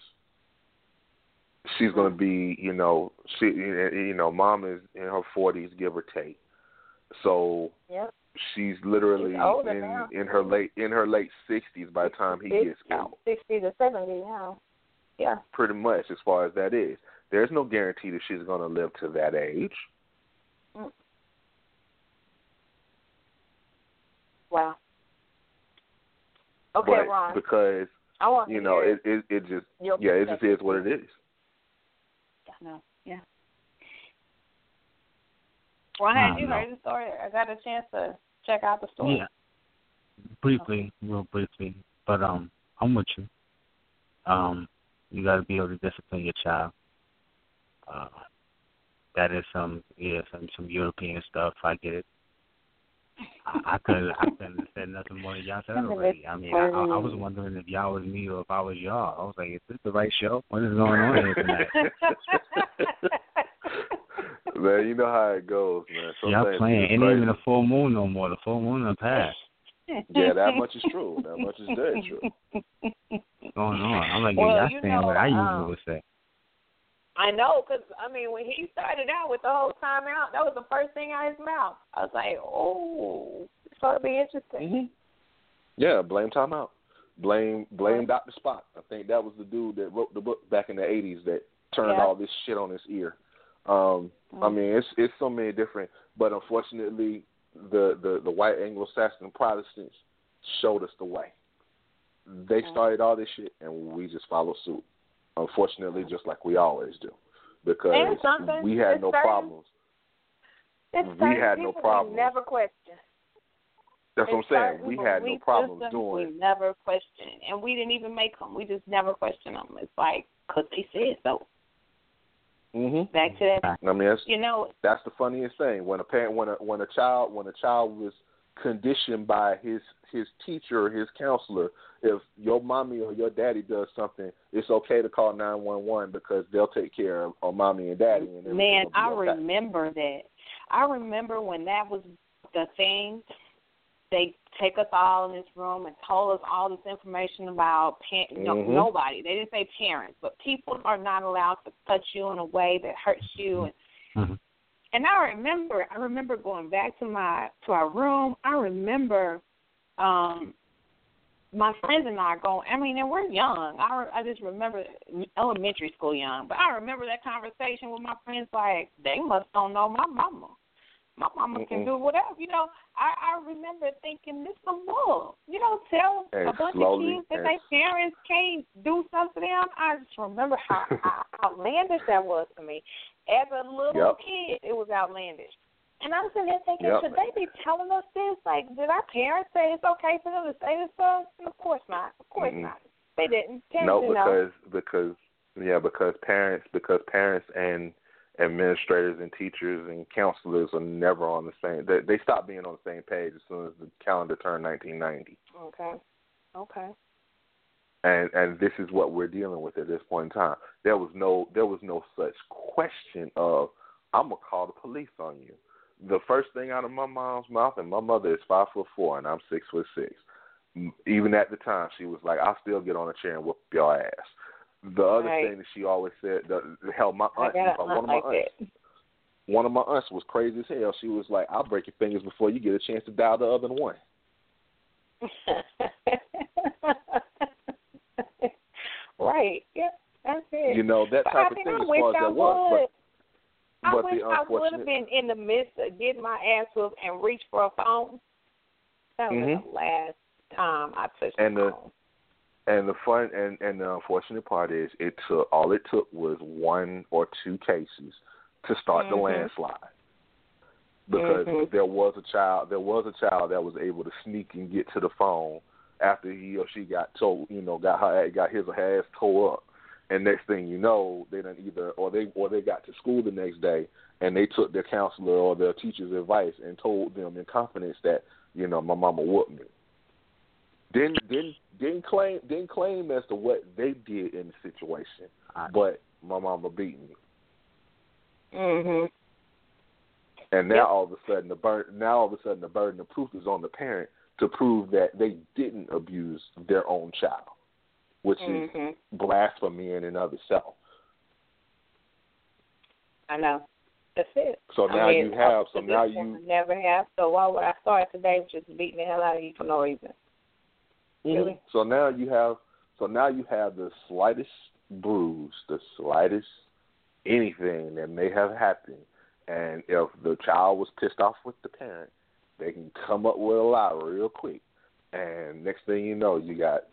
she's going to be, you know, she, you know, mom is in her 40s, give or take. So Yep. she's literally She's in now. in her late in her late 60s by the time he gets out. Sixty to seventy now. Yeah. Pretty much, as far as that is, there's no guarantee that she's going to live to that age. Mm. Wow. Okay, but Ron. because I want you know it it it just yeah it just is what it is. No. Yeah. Ron, I you don't heard the story? I got a chance to check out the story. Yeah. Briefly, real briefly, but um, I'm with you. Um, you got to be able to discipline your child. Uh, that is some yeah some some European stuff. I get it. I, I couldn't I couldn't have said nothing more than y'all said already. I mean, I, I, I was wondering if y'all was me or if I was y'all. I was like, is this the right show? What is going on here tonight? man, you know how it goes, man. Some Y'all playing. is Ain't even a full moon no more. The full moon done passed. Yeah, that much is true. That much is dead true. What's going on? I'm like, Well, yeah, y'all saying know, what I usually um, would say. I know, because, I mean, when he started out with the whole time out, that was the first thing out of his mouth. I was like, oh, it's going to be interesting. hmm Yeah, blame timeout. Blame blame Dr. Spock. I think that was the dude that wrote the book back in the eighties that turned Yeah. all this shit on his ear. Um I Mhm. mean it's it's so many different but unfortunately the, the, the white Anglo Saxon Protestants showed us the way. They started all this shit and we just follow suit. Unfortunately, just like we always do. Because we had no certain- problems. It's We had no problems. never question. That's what I'm saying. We had no problems doing We never question, and we didn't even make them. We just never question them. It's like because they said so. mhm. Back to that, I mean that's you know, That's the funniest thing when a parent when a when a child when a child was conditioned by his his teacher or his counselor if your mommy or your daddy does something it's okay to call 911 because they'll take care of, of mommy and daddy and Man, will I okay. remember that. I remember when that was the thing. They take us all in this room and told us all this information about pa- no, Mhm. nobody. They didn't say parents, but people are not allowed to touch you in a way that hurts you. And, Mhm. And I remember, I remember going back to my to our room. I remember um my friends and I going. I mean, and we're young. I I just remember elementary school young, but I remember that conversation with my friends. Like they must don't know my mama. My mama can Mm-mm. do whatever. You know, I I remember thinking this some bull. You know, tell And a bunch of kids that their parents can't do something to them. I just remember how, how outlandish that was to me. As a little Yep. kid, it was outlandish. And I'm sitting there thinking, Yep. should they be telling us this? Like, did our parents say it's okay for them to say this us? And of course not. Of course Mm-mm. not. They didn't. Parents no didn't know. because because yeah because parents because parents and administrators and teachers and counselors are never on the same they they stop being on the same page as soon as the calendar turned 1990 Okay. Okay. And and this is what we're dealing with at this point in time. There was no there was no such question of I'm gonna call the police on you. The first thing out of my mom's mouth, and my mother is five foot four, and I'm six foot six. Even at the time, she was like, "I'll still get on a chair and whoop your ass." The other Right. thing that she always said, the, hell, my aunt, got uh, one of my like aunts, one of my aunts was crazy as hell. She was like, "I'll break your fingers before you get a chance to dial the other one." right. Yeah. That's it. You know that But type I of thing I as wish far as I that was. But I But wish the I would have been in the midst of getting my ass whooped and reached for a phone. That was Mhm. the last time I touched And the the- phone. And the fun and and the unfortunate part is it took all it took was one or two cases to start the Mhm. landslide. Because Mhm. there was a child there was a child that was able to sneak and get to the phone after he or she got told you know, got her got his or her ass tore up. And next thing you know, they done either or they or they got to school the next day and they took their counselor or their teacher's advice and told them in confidence that, you know, my mama whooped me didn't didn't didn't claim didn't claim as to what they did in the situation, but my mama beat me, Mhm. and now Yep. all of a sudden the burden now all of a sudden the burden of proof is on the parent to prove that they didn't abuse their own child, which is Mhm. blasphemy in and of itself. I know. That's it. So I now mean, you have so now you never have. So why would I start today with just beating the hell out of you for no reason? Really? So now you have so now you have the slightest bruise, the slightest anything that may have happened, and if the child was pissed off with the parent, they can come up with a lie real quick. And next thing you know, you got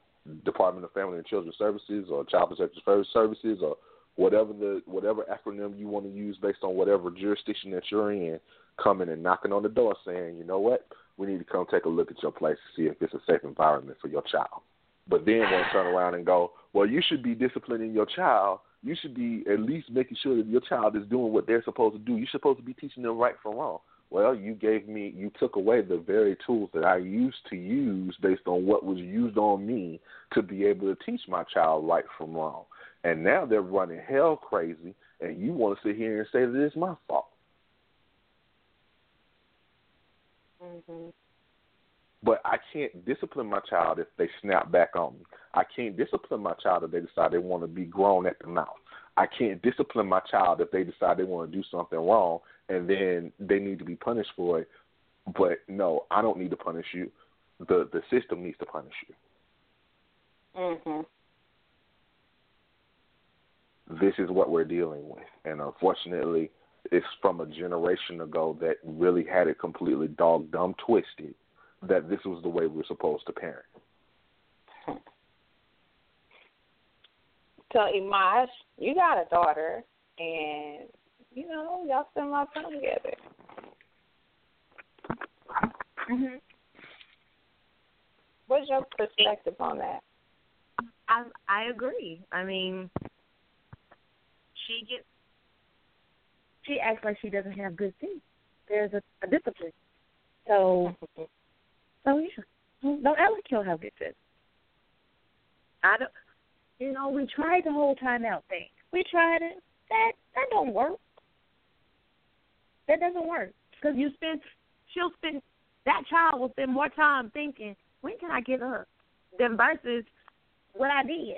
Department of Family and Children Services or Child Protective Services or whatever the whatever acronym you want to use based on whatever jurisdiction that you're in, coming and knocking on the door saying, you know what, we need to come take a look at your place to see if it's a safe environment for your child. But then to turn around and go, well, you should be disciplining your child. You should be at least making sure that your child is doing what they're supposed to do. You're supposed to be teaching them right from wrong. Well, you gave me, you took away the very tools that I used to use based on what was used on me to be able to teach my child right from wrong. And now they're running hell crazy, and you want to sit here and say that it's my fault. Mhm. But I can't discipline my child if they snap back on me. I can't discipline my child if they decide they want to be grown at the mouth. I can't discipline my child if they decide they want to do something wrong and then they need to be punished for it. But no, I don't need to punish you. The the system needs to punish you. Mhm. This is what we're dealing with. And unfortunately, it's from a generation ago that really had it completely dog dumb twisted that this was the way we're supposed to parent. So Imash, you got a daughter, and you know y'all spend a lot of time together. Mhm. What's your perspective on that? I I agree. I mean, she gets she acts like she doesn't have good teeth. There's a, a discipline. So so yeah, don't act like you don't have good teeth. I don't. You know, we tried the whole time out thing. We tried it. That that don't work. That doesn't work because you spend. She'll spend. That child will spend more time thinking, when can I get up, than versus what I did.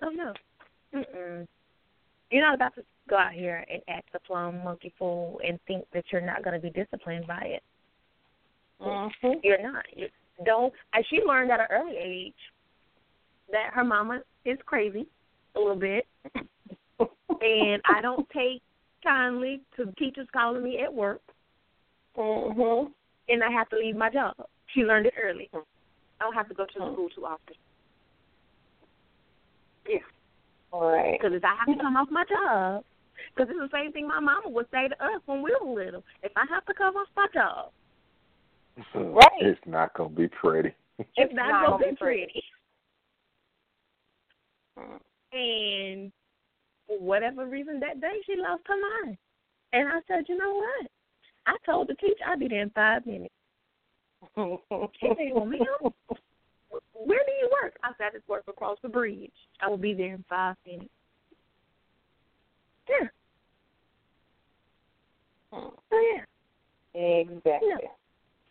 So no, mm-mm. you're not about to go out here and act a plum monkey fool and think that you're not going to be disciplined by it. Mm-hmm. You're not. You don't. And she learned at an early age that her mama is crazy a little bit, and I don't take kindly to teachers calling me at work, Mhm. and I have to leave my job. She learned it early. I don't have to go to the school too often. Yeah. All right. Because if I have to come off my job, because it's the same thing my mama would say to us when we were little. If I have to come off my job, Right. It's not gonna be pretty. it's, It's not, not going to gonna be be pretty. pretty. And for whatever reason that day, she lost her mind. And I said, you know what? I told the teacher I'd be there in five minutes. She said, well, ma'am, where do you work? I said, I just work across the bridge. I will be there in five minutes. Yeah. Oh, yeah. Exactly.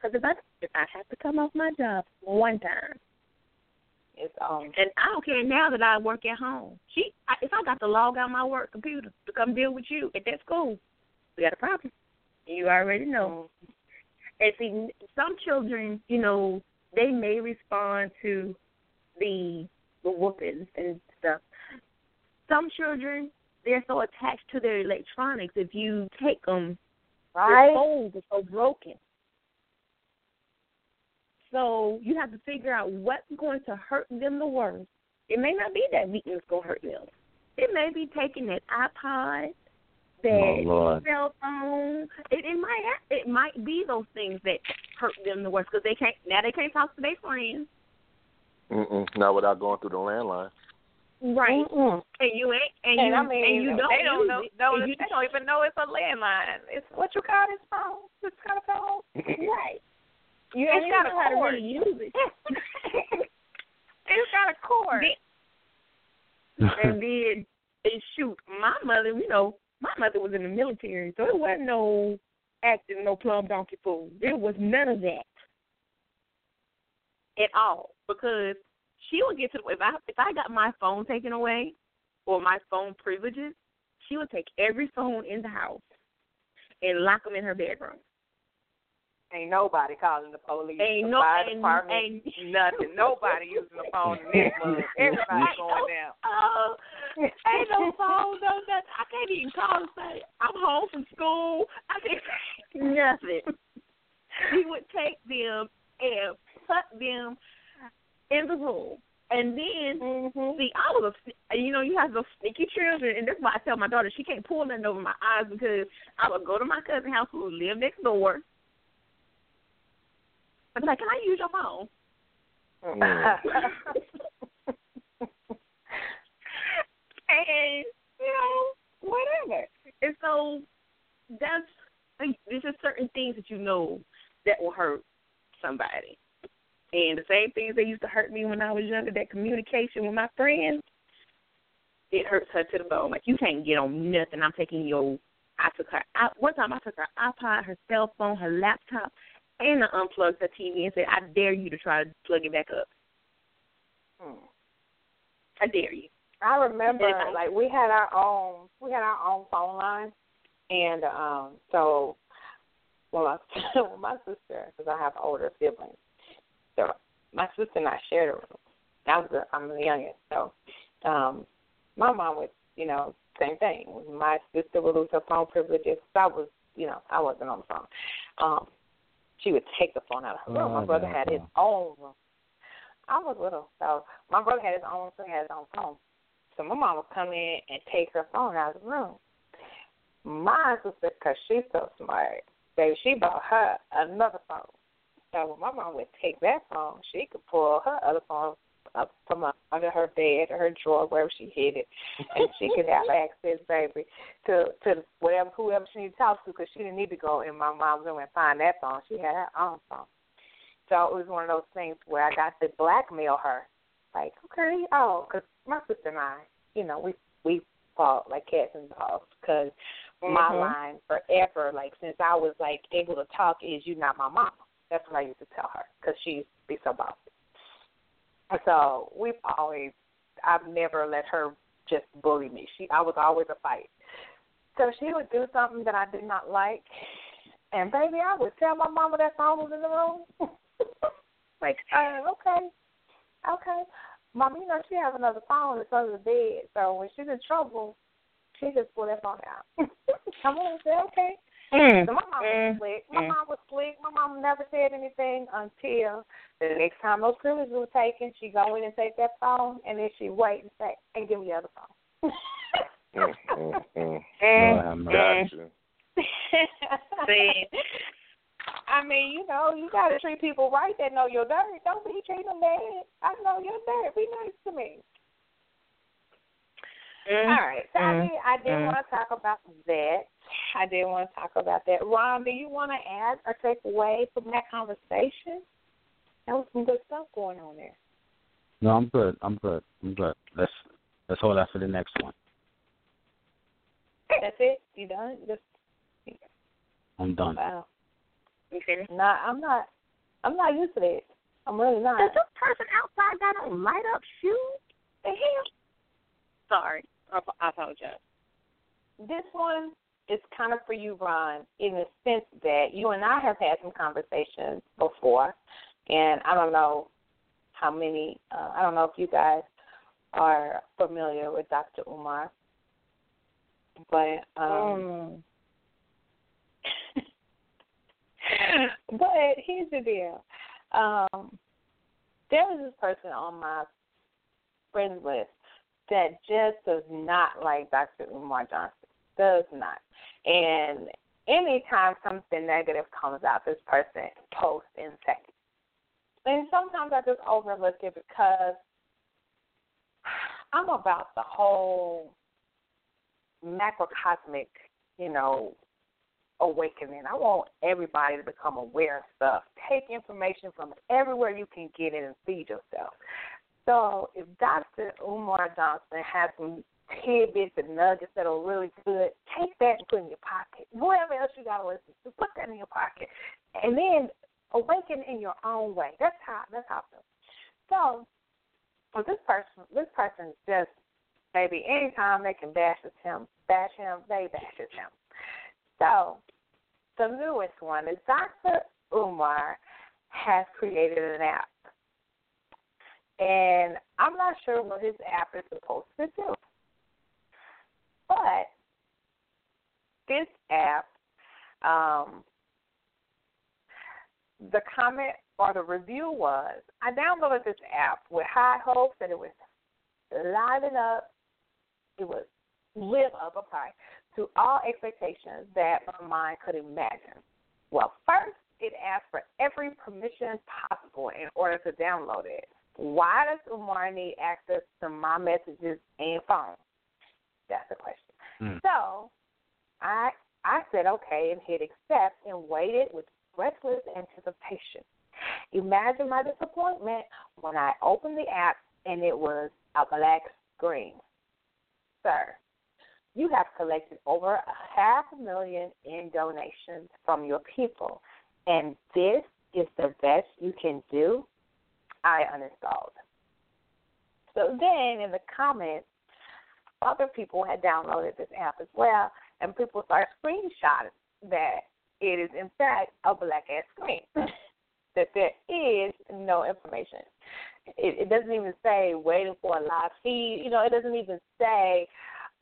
Because if I, if I have to come off my job one time, It's um. and I don't care now that I work at home. She, I, if I got to log out my work computer to come deal with you at that school, we got a problem. You already know. And see, some children, you know, they may respond to the the whoopings and stuff. Some children they're so attached to their electronics. If you take them, right. their phones are so broken. So you have to figure out what's going to hurt them the worst. It may not be that beating that's going to hurt them. It may be taking that iPod, Oh that Lord. cell phone. It, it might it might be those things that hurt them the worst because they can't now they can't talk to their friends. Mm-mm. Not without going through the landline. Right. Mm-mm. And you ain't and, And you I mean, and you don't they don't know. it. No, and you, they don't even know it's a landline. It's what you call this phone. This kind of phone. right. You It's ain't got know a how to cord. really use it. it's got a cord. and then and shoot, my mother, you know, my mother was in the military, so it wasn't no acting no plum donkey fool. There was none of that at all because she would get to the if I if I got my phone taken away or my phone privileges, she would take every phone in the house and lock them in her bedroom. Ain't nobody calling the police. Ain't the no fire ain't, department. ain't nothing. Nobody using the phone in this mug. Everybody's going down. Oh, ain't no phone, no nothing. I can't even call and say I'm home from school. I can't nothing. He would take them and put them in the room, and then Mm-hmm. see, I was a, you know, you have those sneaky children, and that's why I tell my daughter she can't pull nothing over my eyes because I would go to my cousin's house who lived next door. I'd be like, "Can I use your phone?" Mm. and you know whatever. And so that's like, there's just certain things that you know that will hurt somebody. And the same things that used to hurt me when I was younger, that communication with my friends, it hurts her to the bone. Like you can't get on nothing. I'm taking your. I took her. I, one time I took her iPod, her cell phone, her laptop, and I unplugged her TV and said, "I dare you to try to plug it back up. Hmm. I dare you." I remember, like we had our own, we had our own phone line, and um, so well, my, well, my sister, because I have older siblings, so my sister and I shared a room. I was the, I'm the youngest, so um, my mom would, you know, same thing. My sister would lose her phone privileges. I was, you know, I wasn't on the phone. Um, she would take the phone out of her room. My Oh, brother no, had his own room. I was little, so my brother had his own, so he had his own phone. So my mom would come in and take her phone out of the room. My sister, because she's so smart, baby, she bought her another phone. So when my mom would take that phone, she could pull her other phone up from under her bed or her drawer, wherever she hid it, and she could have access, baby, to to whatever whoever she needed to talk to, because she didn't need to go in my mom's room and find that phone. She had her own phone. So it was one of those things where I got to blackmail her, like, okay, oh, because my sister and I, you know, we we fought like cats and dogs because my Mhm. line forever, like since I was like able to talk, is you not my mama. That's what I used to tell her because she used to be so bossy. So we've always, I've never let her just bully me. She, I was always a fight. So she would do something that I did not like, and baby, I would tell my mama that phone was in the room. like, uh, okay, okay, mom, you know she has another phone that's under the bed. So when she's in trouble, she just pull that phone out. Come on, say okay. Mm. So my mom was Mm. slick. My Mm. mom was slick. My mom never said anything until the next time those privileges were taken. She go in and take that phone, and then she wait and say, "And give me the other phone." Mm, mm, mm. Lord have mercy. Gotcha. See. I mean, you know, you got to treat people right that know your dirt. Don't be treating them bad. I know your dirt. Be nice to me. Mm. All right. So I Mm. mean, I did Mm. want to talk about that. I did want to talk about that. Ron, do you want to add or take away from that conversation? There was some good stuff going on there. No, I'm good. I'm good. I'm good. Let's let's hold that for the next one. That's it. You done? Just I'm done. wow. You finished? Nah, I'm not. I'm not used to this. I'm really not. Does this person outside got on light up shoes? The hell? Sorry, I, apologize. this one is kind of for you, Ron, in the sense that you and I have had some conversations before, and I don't know how many. Uh, I don't know if you guys are familiar with Dr. Umar. But um but here's the deal. Um there was this person on my friends list that just does not like Dr. Umar Johnson. Does not. And anytime something negative comes out, this person posts and says. And sometimes I just overlook it because I'm about the whole macrocosmic, you know, awakening. I want everybody to become aware of stuff. Take information from everywhere you can get it and feed yourself. So if Dr. Umar Johnson has some tidbits and nuggets that are really good, take that and put in your pocket. Whatever else you gotta listen to, put that in your pocket. And then awaken in your own way. That's how that's how I feel. So this person this person just maybe anytime they can bash at him bash him, they bash at him. So the newest one is Dr. Umar has created an app. And I'm not sure what his app is supposed to do. But this app, um, the comment or the review was I downloaded this app with high hopes that it was liven up, it would live up, I'm to all expectations that my mind could imagine. Well, first, it asked for every permission possible in order to download it. Why does Umar need access to my messages and phone? That's the question. Mm. So I I said okay and hit accept and waited with breathless anticipation. Imagine my disappointment when I opened the app and it was a black screen. Sir, you have collected over a half a million in donations from your people, and this is the best you can do. I uninstalled. So then in the comments, other people had downloaded this app as well, and people started screenshotting that it is in fact a black ass screen. that there is no information. It, it doesn't even say waiting for a live feed. You know, it doesn't even say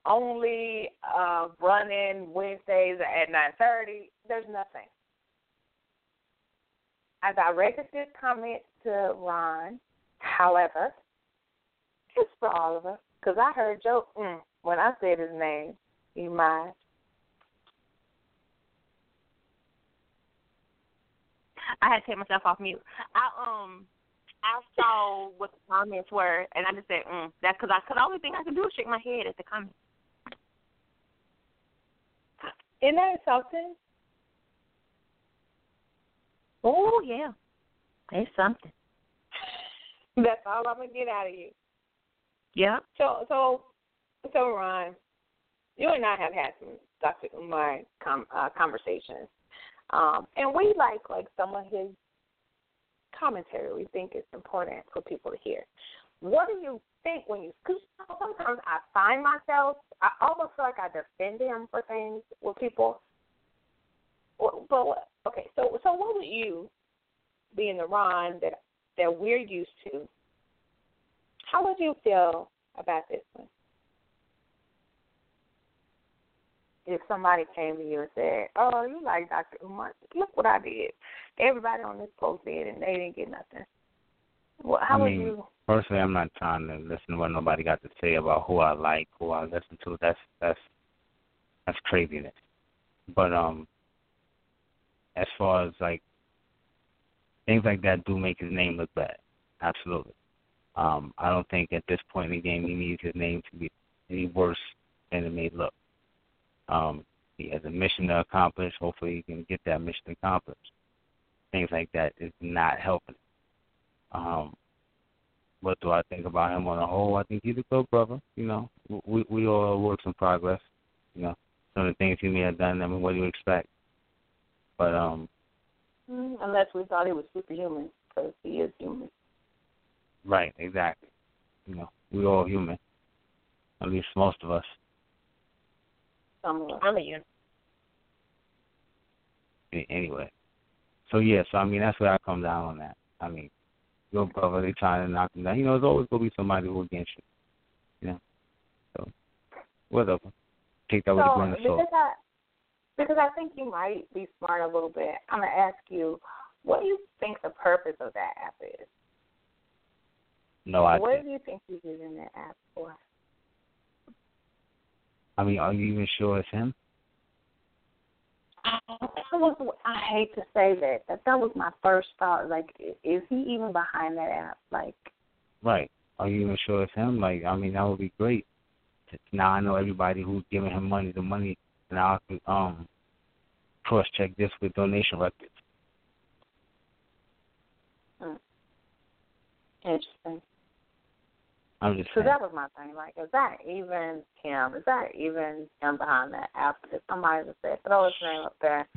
only uh, running Wednesdays at nine thirty. There's nothing. I directed this comment to Ron. However, it's for all of us because I heard Joe mm, when I said his name. You mind? I had to take myself off mute. I um I saw what the comments were, and I just said, mm, "That's because I, cause the only thing I can do is shake my head at the comments." Isn't that something? Oh yeah, there's something. That's all I'm gonna get out of you. Yeah. So, so, so, Ron, you and I have had some Dr. Umar com, uh, conversations, um, and we like like some of his commentary. We think it's important for people to hear. What do you think when you? Because sometimes I find myself, I almost feel like I defend him for things with people. But what, okay, so so what would you, being the Ron that that we're used to, how would you feel about this one? If somebody came to you and said, "Oh, you like Dr. Umar? Look what I did. Everybody on this post did, and they didn't get nothing." Well, how I would mean, you? personally, I'm not trying to listen to what nobody got to say about who I like, who I listen to. That's that's that's craziness. But um, as far as like things like that, do make his name look bad. Absolutely. Um, I don't think at this point in the game he needs his name to be any worse than it may look. Um, he has a mission to accomplish. Hopefully, he can get that mission accomplished. Things like that is not helping. Um, what do I think about him on the whole? I think he's a good brother. You know, we we all works in progress. You know, some of the things he may have done. I mean, what do you expect? But um, Mm, Unless we thought he was superhuman, because he is human. right, exactly. You know, we are all human. At least most of us. Some of us. I'm a unit. A- Anyway, so yeah, so I mean that's where I come down on that. I mean, your brother, they trying to knock him down. You know, there's always gonna be somebody who against you. You know, so whatever. take that with so, a grain of salt. Because I, because I think you might be smart a little bit. I'm gonna ask you, what do you think the purpose of that app is? No idea. What do you think he's using that app for? I mean, are you even sure it's him? That was, I hate to say that, but that was my first thought. Like, is he even behind that app? Like, Right. Are you even sure it's him? Like, I mean, that would be great. Now I know everybody who's giving him money, the money, and I can um cross check this with donation records. Hmm. interesting. I'm just So saying. that was my thing. Like, is that even him? Is that even him behind that app? If somebody just said, throw his name up there,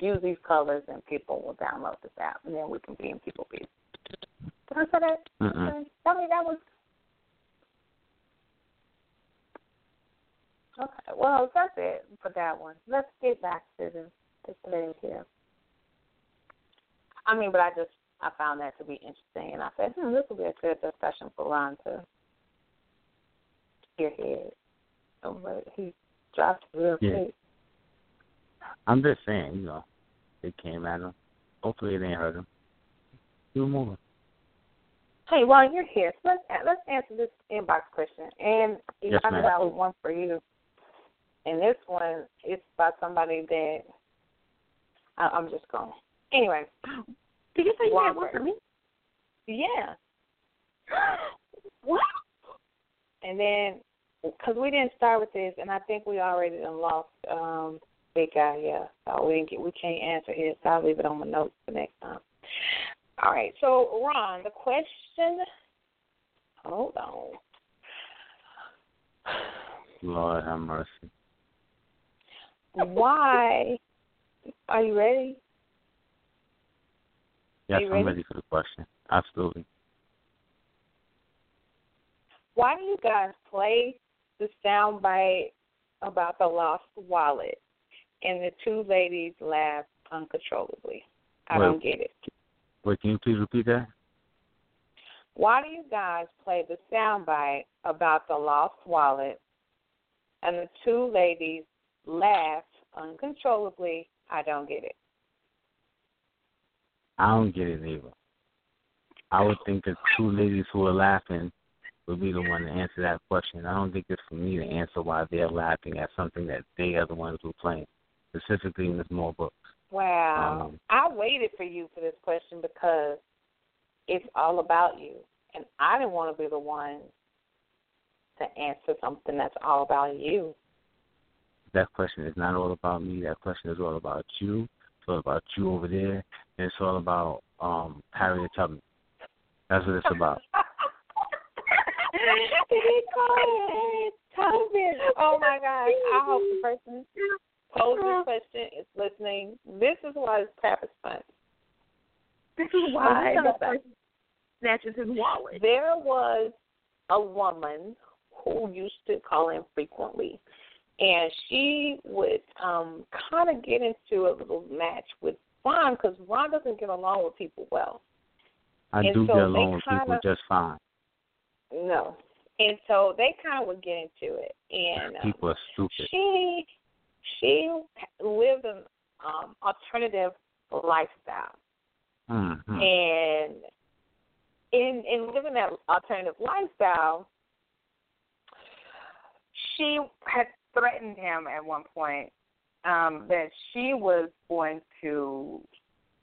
use these colors, and people will download this app, and then we can be in people be. Did I say that? Mm-mm. Tell me that was. Okay. Well, that's it for that one. Let's get back to the to today's here. I mean, but I just I found that to be interesting, and I said, hmm, this will be a good discussion for Ron to hear his. Um, But he dropped real Yeah. quick. I'm just saying, you know, they came at him. Hopefully it ain't hurt him. Keep moving. Hey, while you're here, so let's let's answer this inbox question, and Yes, I ma'am. got one for you. And this one is by somebody that I, I'm just going. Anyway, Did you say you had Walker. one for me? yeah, What? and then because we didn't start with this, and I think we already done lost um big guy. Yeah, so we didn't get we can't answer his. So I'll leave it on my notes for next time. All right, so Ron, the question. Hold on. Lord have mercy. Why? Are you ready? Yes, you I'm ready? ready for the question. Absolutely. Why do you guys play the soundbite about the lost wallet and the two ladies laugh uncontrollably? I Well- don't get it. Wait, can you please repeat that? Why do you guys play the soundbite about the lost wallet and the two ladies laugh uncontrollably? I don't get it. I don't get it either. I would think the two ladies who are laughing would be the one to answer that question. I don't think it's for me to answer why they're laughing at something that they are the ones who are playing, specifically Miss Moorebrook. Wow. Um, I waited for you for this question because it's all about you. And I didn't want to be the one to answer something that's all about you. That question is not all about me. That question is all about you. It's all about you over there. And it's all about um Harriet Tubman. That's what it's about. He called. Oh my gosh. I hope the person posed this question is listening. This is why this tap is fun. This is why Well, the snatches his wallet. There was a woman who used to call in frequently, and she would um kind of get into a little match with Ron because Ron doesn't get along with people well. I And do so get along with people kinda- just fine. No, and so they kind of would get into it, and um, People are stupid. she she lived an um alternative lifestyle. Mm-hmm. And in in living that alternative lifestyle, she had threatened him at one point um, that she was going to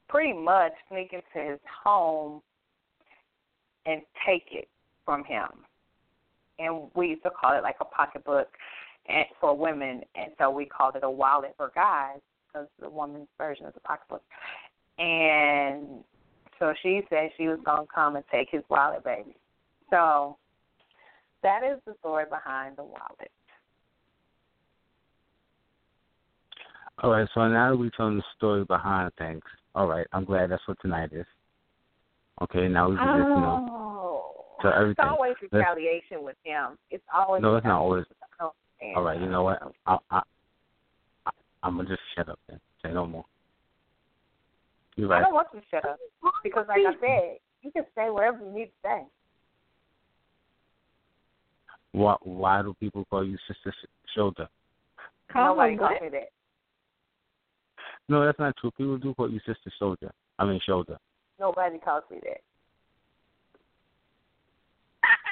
pretty much sneak into his home and take it from him. And we used to call it like a pocketbook and for women, and so we called it a wallet for guys because the woman's version is a pocketbook. And so she said she was gonna come and take his wallet, baby. So that is the story behind the wallet. All right, so now that we've told the story behind things, all right, I'm glad that's what tonight is. Okay, now we can just, you know, Oh, so everything. it's always Let's- retaliation with him. It's always No, it's not always. retaliation. I don't understand. All right, you know what? I, I, I, I'm gonna just shut up then. Say no more. You're right. I don't want you to shut up because, like I said, you can say whatever you need to say. Why, why do people call you Sister Sh- Shoulder? Call Nobody her calls me that. No, that's not true. People do call you Sister Soldier. I mean Shoulder. Nobody calls me that.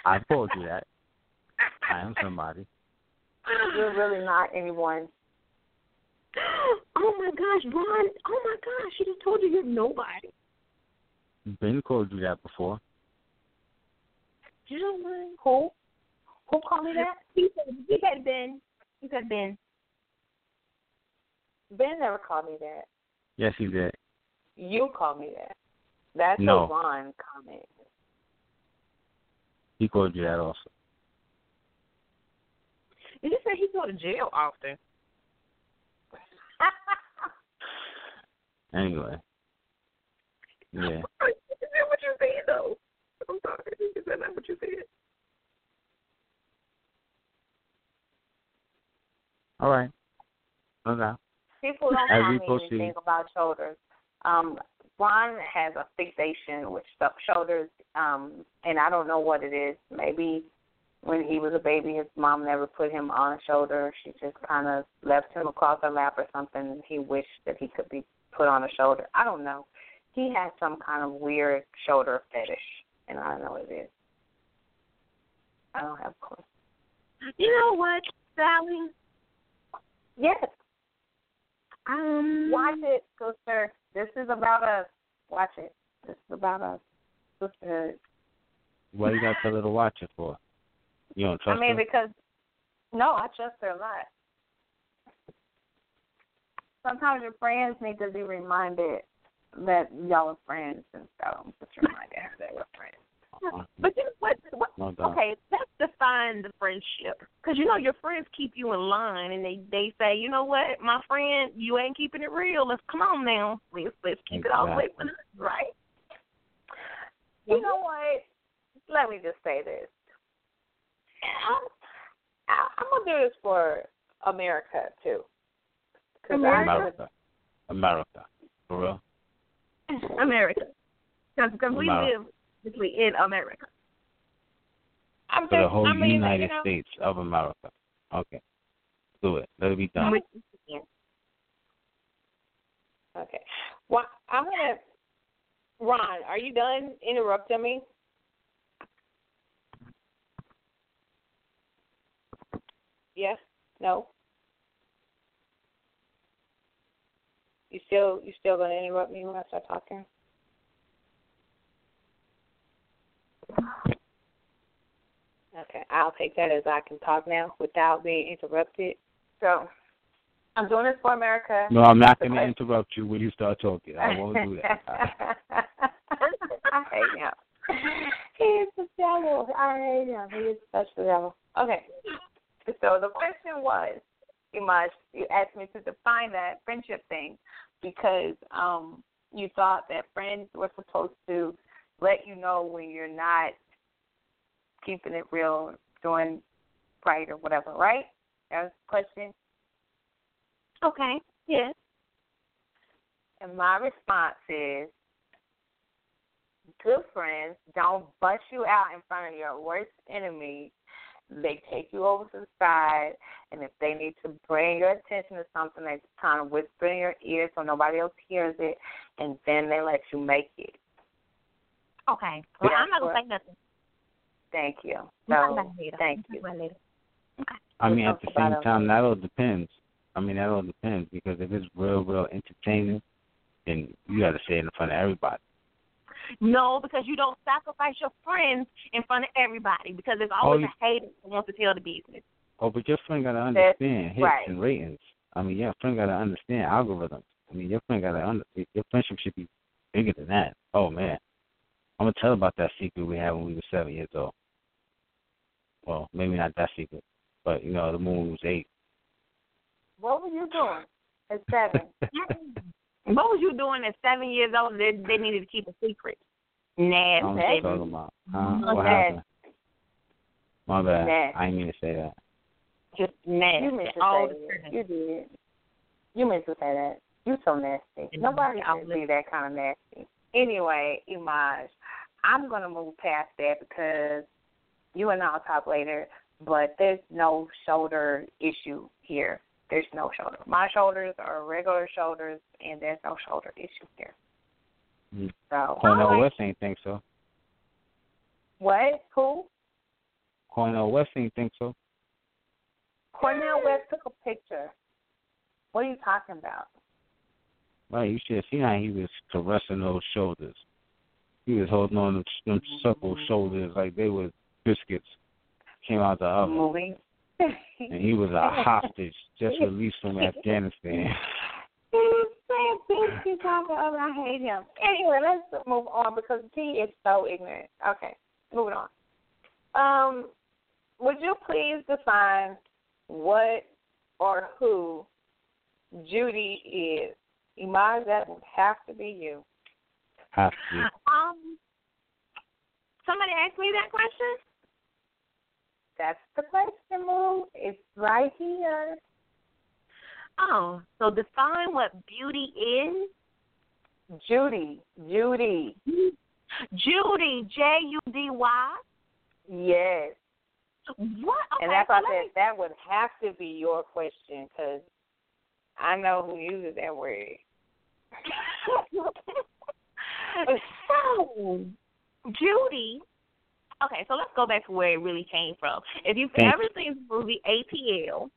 I called you that. I am somebody. You're really not anyone. Oh my gosh, Ron! Oh my gosh, she just told you you're nobody. Ben called you that before. You know what? Who? Who called me that? He said, he said Ben. He said Ben. Ben never called me that. Yes, he did. You called me that. That's No. a Ron comment. He called you that also. You just said he go to jail often. Anyway. Yeah. Is that what you said though? I'm sorry. Is that not what you said? All right. No doubt. People don't As tell me proceed. anything about shoulders. Um, Ron has a fixation with sh- shoulders, um, and I don't know what it is. Maybe when he was a baby, his mom never put him on a shoulder. She just kind of left him across her lap or something. And he wished that he could be put on a shoulder. I don't know. He has some kind of weird shoulder fetish, and I don't know what it is. I don't have a clue. You know what, Sally? Yes, Um, Watch it, sister. This is about us. Watch it. This is about us. Sisterhood. Why you got to tell her to watch it for? You don't trust her? I mean, her? because no, I trust her a lot. Sometimes your friends need to be reminded that y'all are friends, and so I'm just reminding her that we're friends. But you what? what No okay, let's define the friendship. Because you know your friends keep you in line, and they they say, you know what, my friend, you ain't keeping it real. Let's come on now. Let's let's keep it all the way with us, right? You know what? Let me just say this. I'm, I- I'm gonna do this for America too. 'Cause I America? America. America. For real? America, because we America. live basically in America. I'm For the just, whole I mean, United you know, States of America. Okay. Do it. Let it be done. Okay. Well, I'm gonna. Ron, are you done interrupting me? Yes. No. You still you still gonna interrupt me when I start talking? Okay, I'll take that as I can talk now without being interrupted. So, I'm doing this for America. No, I'm not going to interrupt you when you start talking. I won't do that. I hate him. He is the devil. I hate him. He is such the devil. Okay. So the question was, you must you asked me to define that friendship thing because um you thought that friends were supposed to let you know when you're not keeping it real, doing right or whatever, right? That was the question. Okay. Yes. And my response is good friends don't bust you out in front of your worst enemy. They take you over to the side, and if they need to bring your attention to something, they kind of whisper in your ear so nobody else hears it, and then they let you make it. Okay. Well, Yeah, I'm not gonna say nothing. Thank you. We'll So, about it later. thank you. talk about it later. I mean, at the same time, that all depends. I mean, that all depends because if it's real, real entertaining, then you got to say it in front of everybody. No, because you don't sacrifice your friends in front of everybody because there's oh, always you- a hater who wants to tell the business. Oh, but your friend got to That's understand hits right. and ratings. I mean, your friend got to understand algorithms. I mean, your friend got to under your friendship should be bigger than that. Oh man, I'm gonna tell about that secret we had when we were seven years old. Well, maybe not that secret, but you know, the moon we was eight. what were you doing at seven? what was you doing at seven years old? They, they needed to keep a secret. I'm Nasty. just talking about. Huh? Okay. What happened? My bad. Nasty. I didn't mean to say that. Just nasty. You meant to All say that. You did. You meant to say that. You so nasty. Nobody I'll should be that kind of nasty. Anyway, Imaj, I'm gonna move past that because you and I'll talk later. But there's no shoulder issue here. there's no shoulder. My shoulders are regular shoulders, and there's no shoulder issue here. Mm. So like- West ain't think so. What? Who? Cornel West ain't think so. Cornel West took a picture. What are you talking about? Right, you should have seen how he was caressing those shoulders. He was holding on them, them supple shoulders like they were biscuits. Came out the oven. Moving. And he was a hostage just released from Afghanistan. He's saying biscuits out the oven. I hate him. Anyway, let's move on because he is so ignorant. Okay, moving on. Um, would you please define what or who Judy is? Imaj, that would have to be you. Have to. Um, somebody asked me that question. That's the question, Move. It's right here. Oh, so define what beauty is. Judy. Judy. Judy, J U D Y. Yes. What? Okay, And that's why I so let said that would have to be your question because I know who uses that word. So, Judy. Okay, so let's go back to where it really came from. If you've Thank ever seen the movie ATL,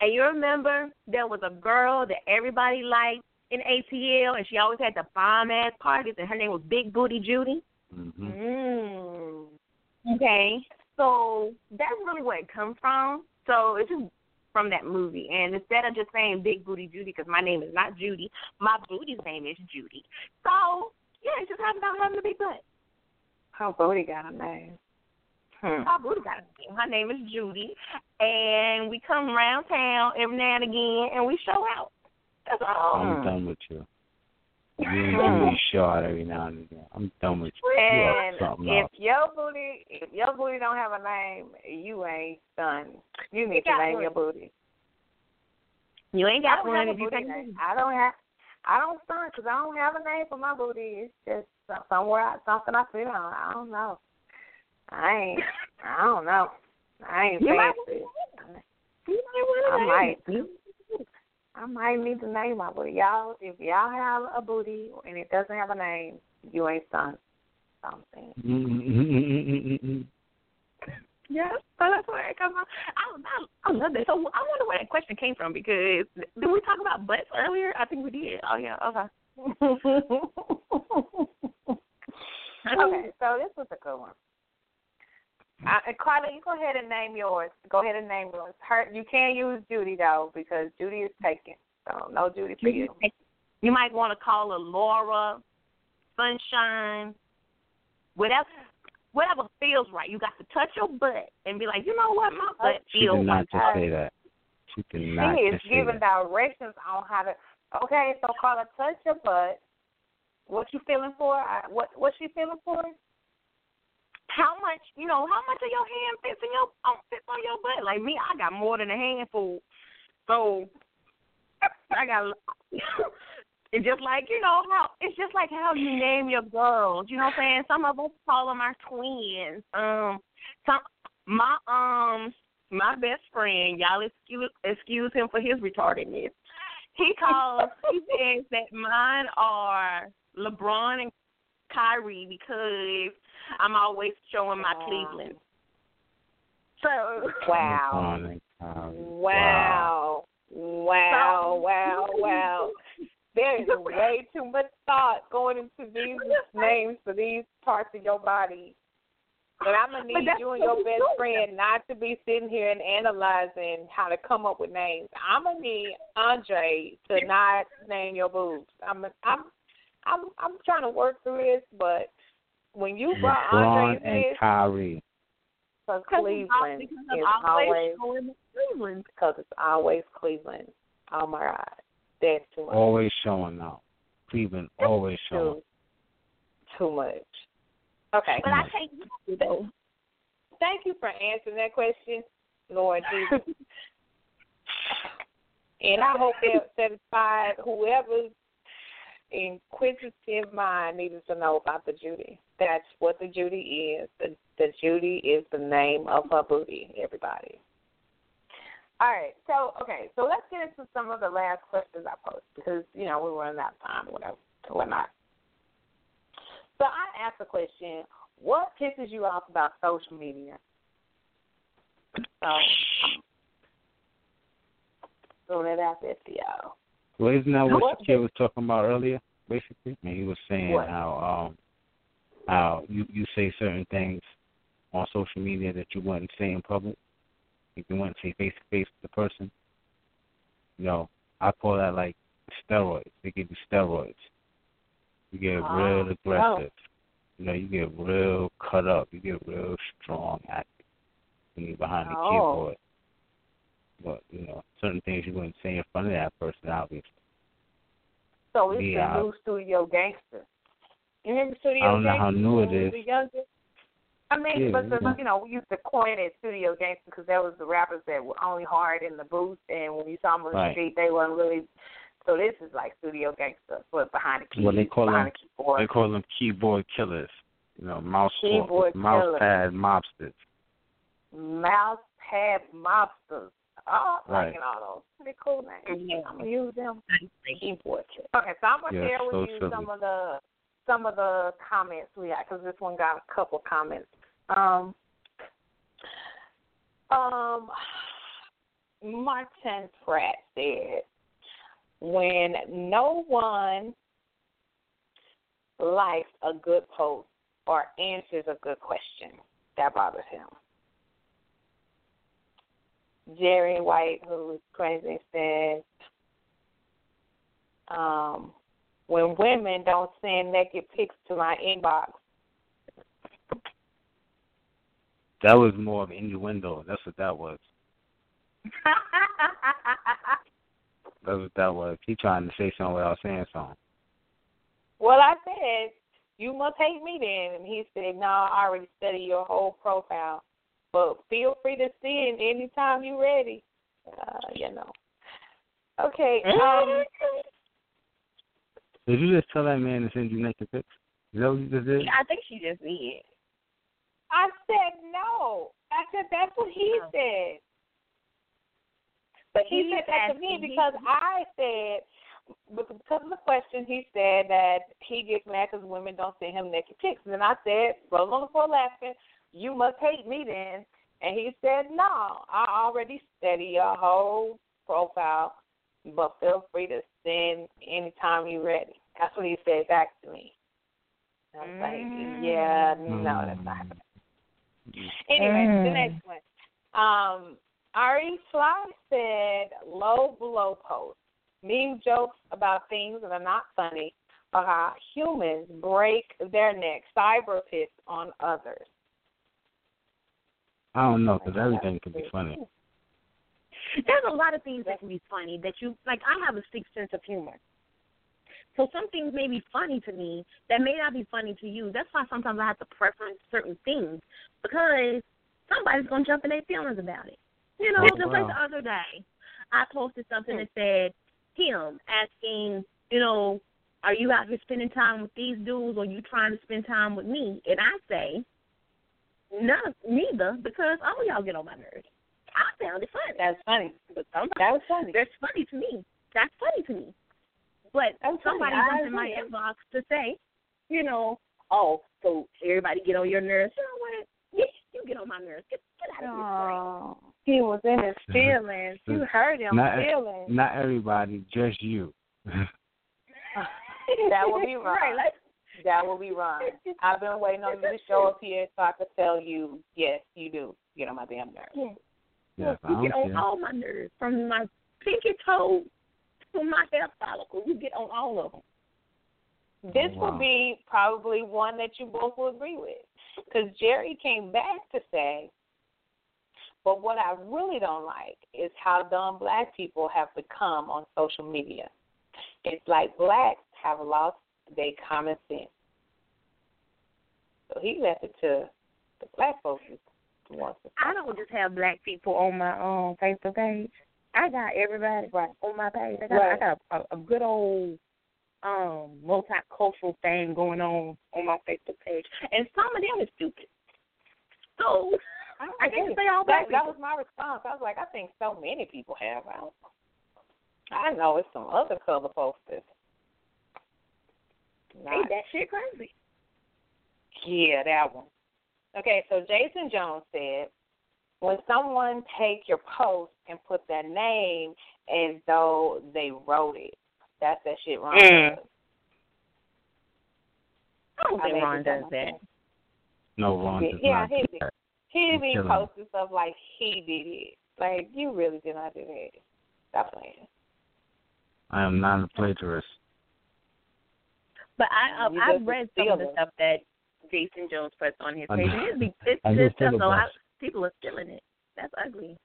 and you remember there was a girl that everybody liked in ATL, and she always had the bomb ass parties, and her name was Big Booty Judy. hmm Mm. Okay, so that's really where it comes from. So it's just from that movie. And instead of just saying Big Booty Judy, because my name is not Judy, my booty's name is Judy. So yeah, it just happens about having a big butt. Her booty got a name. Hmm. My booty got a name. Her name is Judy, and we come around town every now and again, and we show out. That's all. I'm done with you. You ain't giving me shot every now and again. I'm done with you. You And something if else. your booty, if your booty don't have a name, you ain't done. You need to name one. your booty. You ain't got one if you booty think. I don't have. I don't stunt because I don't have a name for my booty. It's just somewhere, I, something I feel. I don't know. I ain't. I don't know. I ain't You might fancy. You might want I to might. I might need to name my booty. Y'all, if y'all have a booty and it doesn't have a name, you ain't stunned. Something. Mm-hmm. Yeah, so that's where it comes from. I, I, I love that. So I wonder where that question came from because did we talk about butts earlier? I think we did. Oh yeah, okay. okay, so this was a good one. Uh, and Carla, you go ahead and name yours. Go ahead and name yours. Her, you can't use Judy though because Judy is taken. So no Judy for you. You might want to call her Laura, Sunshine, whatever, whatever feels right. You got to touch your butt and be like, you know what, my butt She feels did not like just say that. She did not She is giving directions on how to. Okay, so Carla, touch your butt. What you feeling for? I, what what she feeling for? How much, you know, how much of your hand fits in your um, fits on your butt? Like me, I got more than a handful, so I got. It's just like you know how it's just like how you name your girls. You know what I'm saying? Some of us call them our twins. Um, some my um my best friend, y'all excuse excuse him for his retardedness. He calls he says that mine are LeBron and Kyrie because I'm always showing my Wow. Cleveland. So Wow. Wow. Wow. Wow. Wow. There is way too much thought going into these names for these parts of your body. But I'm gonna need you and your best friend not to be sitting here and analyzing how to come up with names. I'm gonna need Andre to not name your boobs. I'm I'm I'm I'm trying to work through this, but when you brought Andre and this, Kyrie. because Because Cleveland because is I'm always always showing Cleveland. because it's always Cleveland. Oh my God, that's too much. Always showing up. Cleveland always showing. Too, too much. Okay. But I can't though. Thank you for answering that question, Lord Jesus. and I hope that satisfied whoever's inquisitive mind needed to know about the Judy. That's what the Judy is. The, the Judy is the name of her booty, everybody. All right. So okay. So let's get into some of the last questions I posed because you know we running out of time, whatever, whatnot. So I asked the question: What pisses you off about social media? So throwing it out there. Well, isn't that what What- the kid was talking about earlier? Basically, and he was saying What? how um how you you say certain things on social media that you wouldn't say in public. If you wouldn't say face to face with the person. You know, I call that like steroids. They give you steroids. You get Ah, real aggressive. You know, you get real cut up. You get real strong active when you're behind the Oh. keyboard. But you know, certain things you wouldn't say in front of that person, obviously. So it's Yeah. the new Studio Gangster. You remember Studio I don't know Gangster? how new it is. when we is. were younger? I mean, Yeah, but the, yeah. you know, we used to coin it Studio Gangster because that was the rappers that were only hard in the booth, and when you saw them on the Right. street, they weren't really. So this is like Studio Gangster, but behind the keys, Well, they call them- the keyboard. They call them keyboard killers. You know, mouse Keyboard mouse killers. pad mobsters. Mouse pad mobsters. Oh, I'm Right. liking all those. Pretty cool names. Yeah. I'm gonna use them. Keyboard. Okay, so I'm gonna Yeah, share with so you silly. some of the some of the comments we got because this one got a couple comments. Um, um, Martin Pratt said, "When no one likes a good post or answers a good question, that bothers him." Jerry White, who is crazy, said, um, when women don't send naked pics to my inbox. That was more of innuendo. That's what that was. That's what that was. He trying to say something without saying something. well, I said, you must hate me then. And he said, no, I already studied your whole profile. But feel free to send anytime you're ready. Uh, you know. Okay. Um, Did you just tell that man to send you naked pics? Is that what you just did? I think she just did. I said no. I said that's what he Oh. said. But he he's said that to me asking- because I said because of the question, he said that he gets mad because women don't send him naked pics. And then I said, roll on the floor laughing, you must hate me then. And he said, no, I already study your whole profile, but feel free to send anytime you're ready. That's what he said back to me. I was like, yeah, no, that's not happening. Anyway, the Mm. next one. Um, Ari Fly said, low blow post. Meme jokes about things that are not funny or how humans break their neck, cyber piss on others. I don't know, because everything can be funny. There's a lot of things that can be funny that you like. I have a sixth sense of humor. So some things may be funny to me that may not be funny to you. That's why sometimes I have to preference certain things because somebody's gonna jump in their feelings about it. You know, Oh, just like the other day, I posted something hmm. that said him asking, you know, are you out here spending time with these dudes or you trying to spend time with me? And I say, no, neither, because all y'all get on my nerves. I found it funny. That's funny. But somebody, That was funny. that's funny to me. That's funny to me. But That's funny. somebody I jumps in my agree. inbox to say, you know, oh, so everybody get on your nerves. You know what? Yeah, you get on my nerves. Get, get out of here. Oh, he was in his feelings. You hurt him Not- feelings. Not everybody, just you. that would be wrong. Right, like, That will be wrong. I've been waiting on you to show up here so I could tell you, yes, you do get on my damn nerves. yeah, yes, you get on care. all my nerves, from my pinky toe to my hair follicle. You get on all of them. This Oh, wow. will be probably one that you both will agree with. Because Jerry came back to say, but what I really don't like is how dumb black people have become on social media. It's like blacks have lost their common sense. So he left it to the black folks to want to. I don't just have black people on my um Facebook page. I got everybody Right. on my page. I got Right. I got a, a good old um multicultural thing going on on my Facebook page, and some of them is stupid. So I didn't say all that, that was my response. I was like, I think so many people have. I, don't, I know it's some other color posters. Ain't that shit crazy? Yeah, that one. Okay, so Jason Jones said, when someone take your post and put their name as though they wrote it, that's that shit wrong. Mm. I don't think Ron does that. No, Ron Yeah, does yeah, not he did. that. He He's be posting stuff like he did it. Like you really did not do that. Stop playing. I am not a plagiarist. But I uh, I've read some of the stealing. stuff that Jason Jones puts on his I page, know. and it's, be- it's I just know stuff. So I, people are stealing it. That's ugly.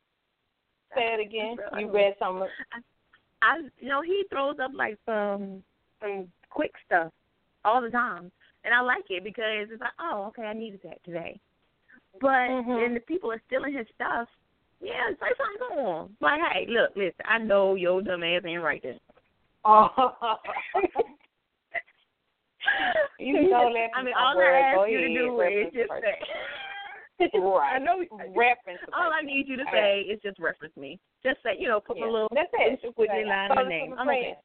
Say it again. That's You read some. Of- I you know he throws up like some some quick stuff all the time, and I like it because it's like oh okay I needed that today. But Mhm. then the people are stealing his stuff. Yeah, say something to him. Like hey, look, listen, I know your dumb ass ain't right there. Oh. you know that. I mean, all. I ask you to do is just say. Right. I know. reference. All I need you to All say right. is just reference me. Just say, you know, put Yeah. my little That's it. with your line I of saw this name. a I'm okay.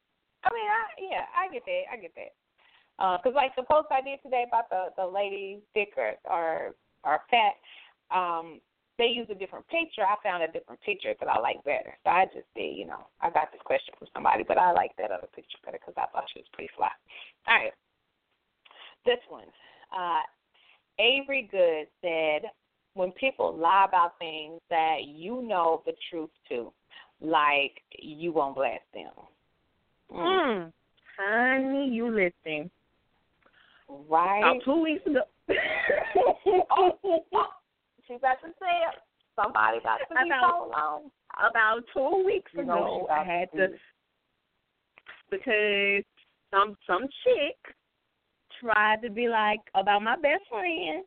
I mean, I yeah, I get that. I get that. Because like the post I did today about the the lady sticker or or fat, um, they use a different picture. I found a different picture that I like better. So I just did, you know, I got this question from somebody, but I like that other picture better because I thought she was pretty fly. All right, this one, uh, Avery Good said, when people lie about things that you know the truth to, like you won't blast them. Mm. Mm. Honey, you listening. Right? About two weeks ago. oh, oh, she about to say it. Somebody about to be About- so. About two weeks You know ago, I had to to because some some chick tried to be like about my best friend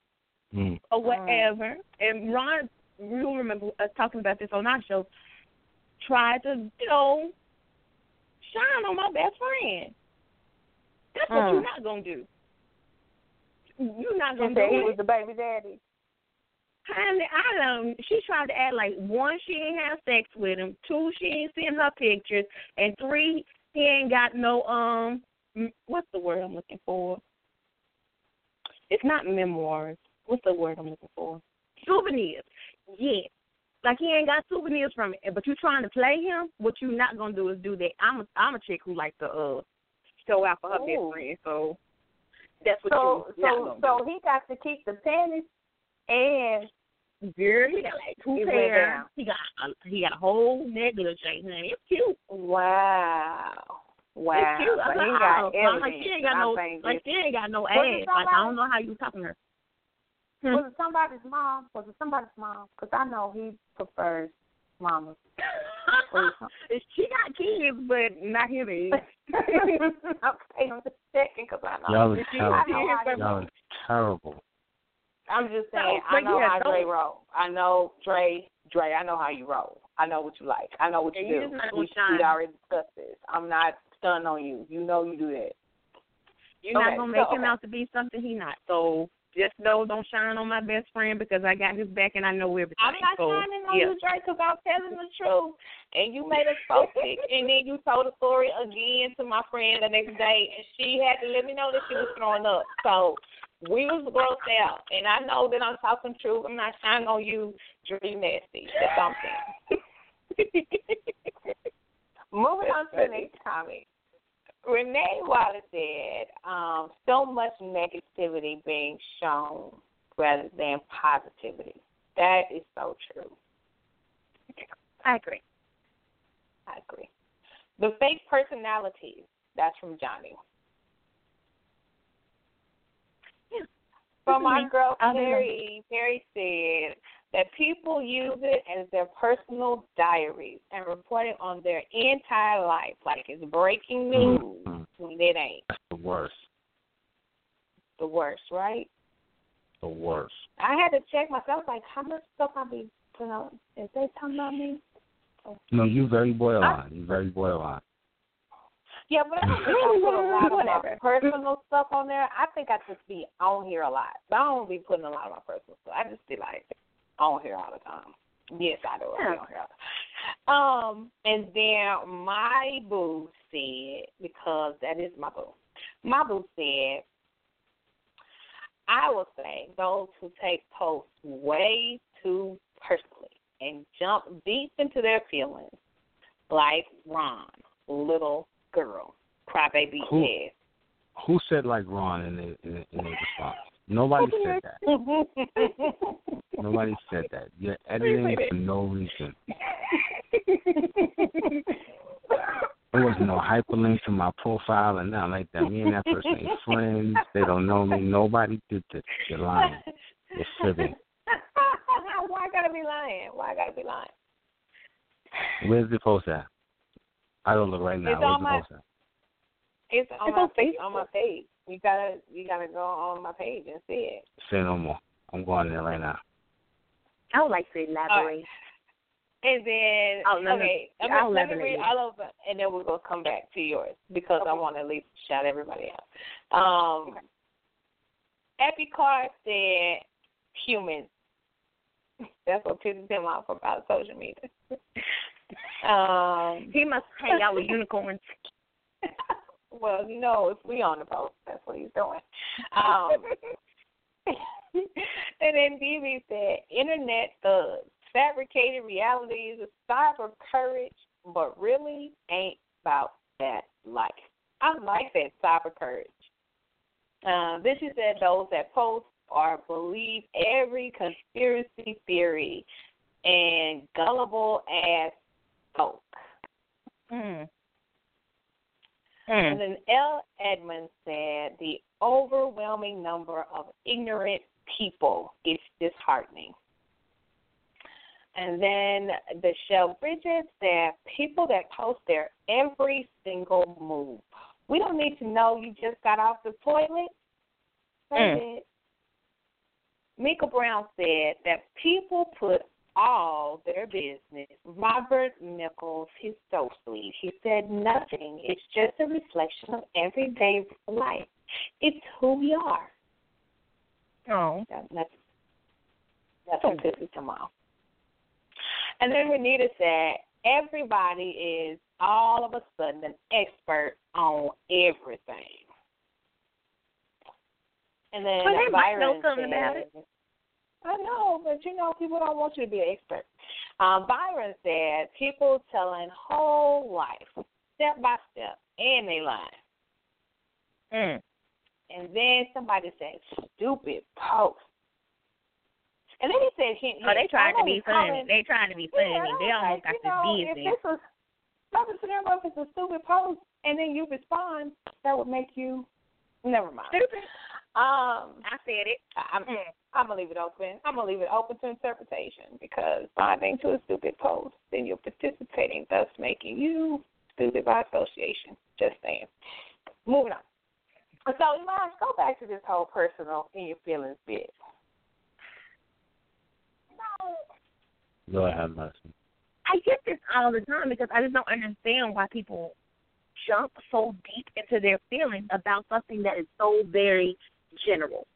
Mm. or whatever, and Ron, you remember us talking about this on our show. Tried to, you know, shine on my best friend. That's what Mm. you're not gonna do. You're not gonna said do he it. was the baby daddy. Honey, I don't. She tried to act like one, she ain't have sex with him. Two, she ain't seen her pictures, and three, he ain't got no um. What's the word I'm looking for? It's not memoirs. What's the word I'm looking for? Souvenirs. Yeah. Like he ain't got souvenirs from it, but you trying to play him. What you not gonna do is do that. I'm a I'm a chick who like to uh show out for her Ooh. best friend, so that's what So you not so gonna so do. he got to keep the panties and Girl, he got like two pairs. He got a, he got a whole negligee, honey. It's cute. wow. Wow. It's cute. So I'm he like, got oh, like, she ain't got no like she ain't got no Was ass. Like I don't know how you talking to her. Hmm. was it somebody's mom? Was it somebody's mom? Because I know he prefers mamas. Was she got kids, but not his age. okay, I'm just checking because I know. Y'all are terrible. got Y'all are terrible. I'm just saying, No, I know yeah, how Dre don't- roll. I know Dre, Dre. I know how you roll. I know what you like. I know what And you you do. we we already discussed this. I'm not stunned on you. You know you do that. You're Okay, not gonna make so- him out to be something he not. So just know, don't shine on my best friend because I got his back and I know everything. I'm not so, shining on yeah. you, Dre, because I'm telling the truth. And you made us sick. And then you told the story again to my friend the next day, and she had to let me know that she was throwing up. So we was grossed out. And I know that I'm talking truth. I'm not shining on you, Dre nasty. That's saying. Moving on to the next comment. Renee Wallace said, um, so much negativity being shown rather than positivity. That is so true. I agree. I agree. The fake personalities, that's from Johnny. Yeah. From my Mhm. girl I'll do that. Perry, Perry said that people use it as their personal diaries and report it on their entire life, like it's breaking news Mhm. when it ain't. That's the worst. The worst, right? The worst. I had to check myself, like, how much stuff I be putting on? Is they talking about me? No, you very borderline. You very borderline. Yeah, but I don't think I put a lot of my Whatever. personal stuff on there. I think I just be on here a lot. So I don't be putting a lot of my personal stuff. I just be like, on here all the time. Yes, I do. I be on here all the time. Um, and then my boo said because that is my boo. My boo said, I will say those who take posts way too personally and jump deep into their feelings, like Ron, little girl, crybaby Who? ass. Who said like Ron in the in, the, in the response? Nobody said that. Nobody said that. You're editing for no reason. There was no hyperlink to my profile and nothing like that. Me and that person ain't friends. They don't know me. Nobody did this. You're lying. You're fibbing. Why I gotta be lying? Why I gotta be lying? Where's the post at? I don't look right now. It's Where's on the my- post at? It's on It's my on face on my page. You gotta you gotta go on my page and see it. Say no more. I'm going there right now. I would like to elaborate. And then Oh, no, no. okay, I'm I'll let me read all of it, and then we're gonna come back to yours because I want to at least shout everybody out. Um, Epicard said humans. That's what pisses him off about social media. um, He must hang out with unicorns. well, you know, if we on the post, that's what he's doing. Um, and then BB said, Internet thugs, fabricated reality realities of cyber courage, but really ain't about that life. I like that cyber courage. Um, then she said those that post or believe every conspiracy theory and gullible ass folk. Mm. And then L. Edmonds said the overwhelming number of ignorant people is disheartening. And then the Shell Bridges said people that post their every single move. We don't need to know you just got off the toilet. Mm. Mika Brown said that people put all their business. Robert Nichols, he's so sweet. He said nothing. It's just a reflection of everyday life. It's who we are. Oh. That, that's that's what hmm. pisses him off. And then Renita said everybody is all of a sudden an expert on everything. And then Well, they might know Byron something about said, I know, but you know, people don't want you to be an expert. Um, Byron said people telling whole life, step by step, and they lying. Mm. And then somebody said, stupid post. And then he said, he, Oh, they trying to be funny. calling- They trying to be funny. Yeah, they almost like, got you know, this If this was, if it's a stupid post and then you respond, that would make you, never mind. Stupid. Um, I said it. I'm, Mm. I'm gonna leave it open. I'm gonna leave it open to interpretation because responding to a stupid post, then you're participating, thus making you stupid by association. Just saying. Moving on. So, Elijah, go back to this whole personal in your feelings bit. No Go ahead, Leslie. I get this all the time because I just don't understand why people jump so deep into their feelings about something that is so very general.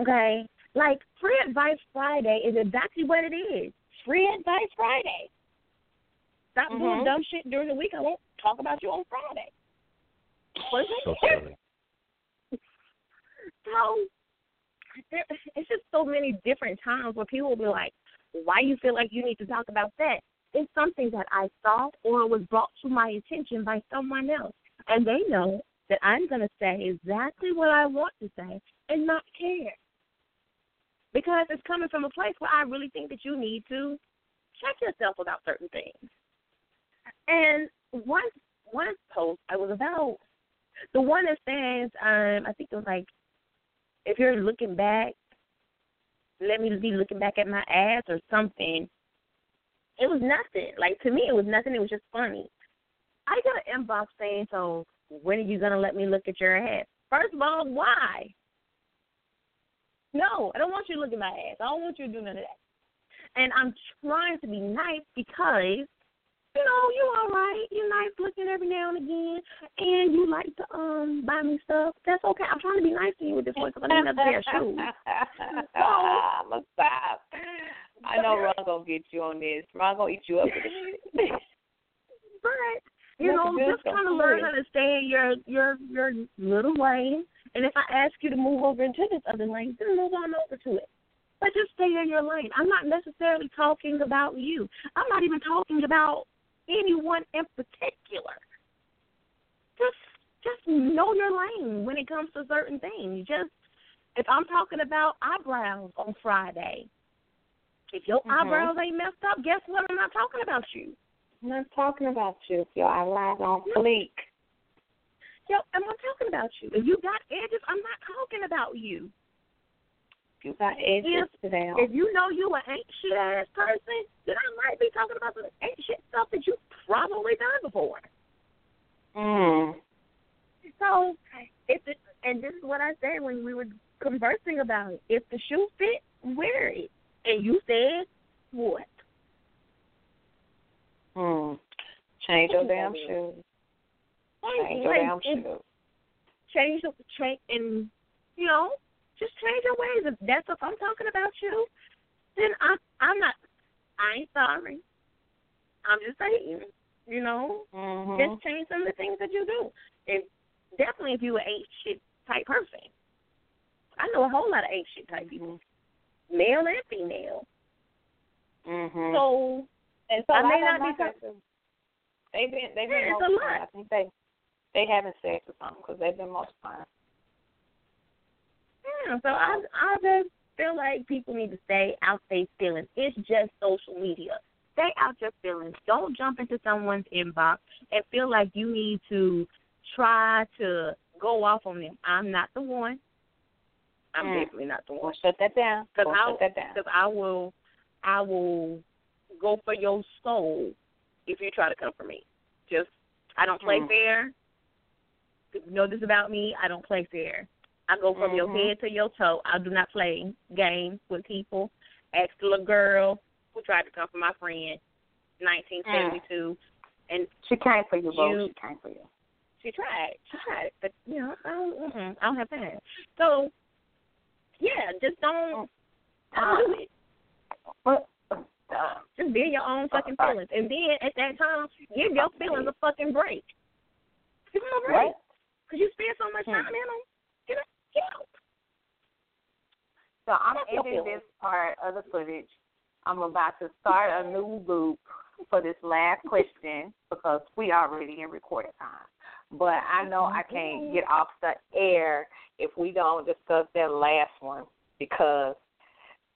Okay? Like free advice Friday is exactly what it is. Free advice Friday. Stop Mhm. doing dumb shit during the week. I won't talk about you on Friday. What is it? So silly. So there, it's just so many different times where people will be like, "Why you feel like you need to talk about that?" It's something that I saw or was brought to my attention by someone else, and they know that I'm going to say exactly what I want to say and not care because it's coming from a place where I really think that you need to check yourself about certain things. And one one post I was about the one that says, um, I think it was like if you're looking back, let me be looking back at my ass or something. It was nothing. Like to me, it was nothing. It was just funny. I got an inbox saying, "So when are you gonna let me look at your ass?" First of all, why? No, I don't want you to look at my ass. I don't want you to do none of that. And I'm trying to be nice because you know, you're all right. You're nice looking every now and again, and you like to um buy me stuff. That's okay. I'm trying to be nice to you with this one because I need another pair of shoes. I'ma stop. I know Ron gonna get you on this. Ron gonna eat you up. But you know, just kind of learn how to stay in your your your little lane. And if I ask you to move over into this other lane, then move on over to it. But just stay in your lane. I'm not necessarily talking about you. I'm not even talking about anyone in particular. Just just know your lane when it comes to certain things. Just if I'm talking about eyebrows on Friday, if your Mhm. eyebrows ain't messed up, guess what? I'm not talking about you. I'm not talking about you. Your eyelash on fleek. Yo, I'm not talking about you. If you got edges, I'm not talking about you. You got edges today. If you know you an ain't shit ass person, then I might be talking about some ain't shit stuff that you probably done before. Mm. So if it, and this is what I said when we were conversing about it. If the shoe fit, wear it. And you said what? Hmm. Change your damn shoes. Change your damn shoes. change the change and you know just change your ways. If that's what I'm talking about you, then I'm I'm not. I ain't sorry. I'm just saying, you know, Mm-hmm. just change some of the things that you do. And definitely, if you an ain't shit type person, I know a whole lot of ain't shit type people, male and female. Mm-hmm. So and so I may not be They've been they've been a lot. I think they they haven't sex or something because they've been fine. Yeah, so I I just feel like people need to stay out their feelings. It's just social media. Stay out your feelings. Don't jump into someone's inbox and feel like you need to try to go off on them. I'm not the one. I'm Mm. definitely not the Well, one. shut that down. Because Well, I, shut that down. cause I will, I will go for your soul if you try to come for me. Just, I don't play Mm. fair. You know this about me, I don't play fair. I go from your Mhm. head to your toe. I do not play games with people. Ask the little girl who tried to come for my friend, 1972, and She came for you, You-. She came for you. she tried. She tried, but you know, I don't, mm-mm, I don't have time. So, yeah, just don't, don't do it. But Just be in your own fucking feelings. And then at that time, give your feelings a fucking break. Give them a break. Because you spend so much Hmm. time in them. Get out. Get out. So I'm ending this part of the footage. I'm about to start a new loop for this last question because we already in recording time. But I know I can't get off the air if we don't discuss that last one because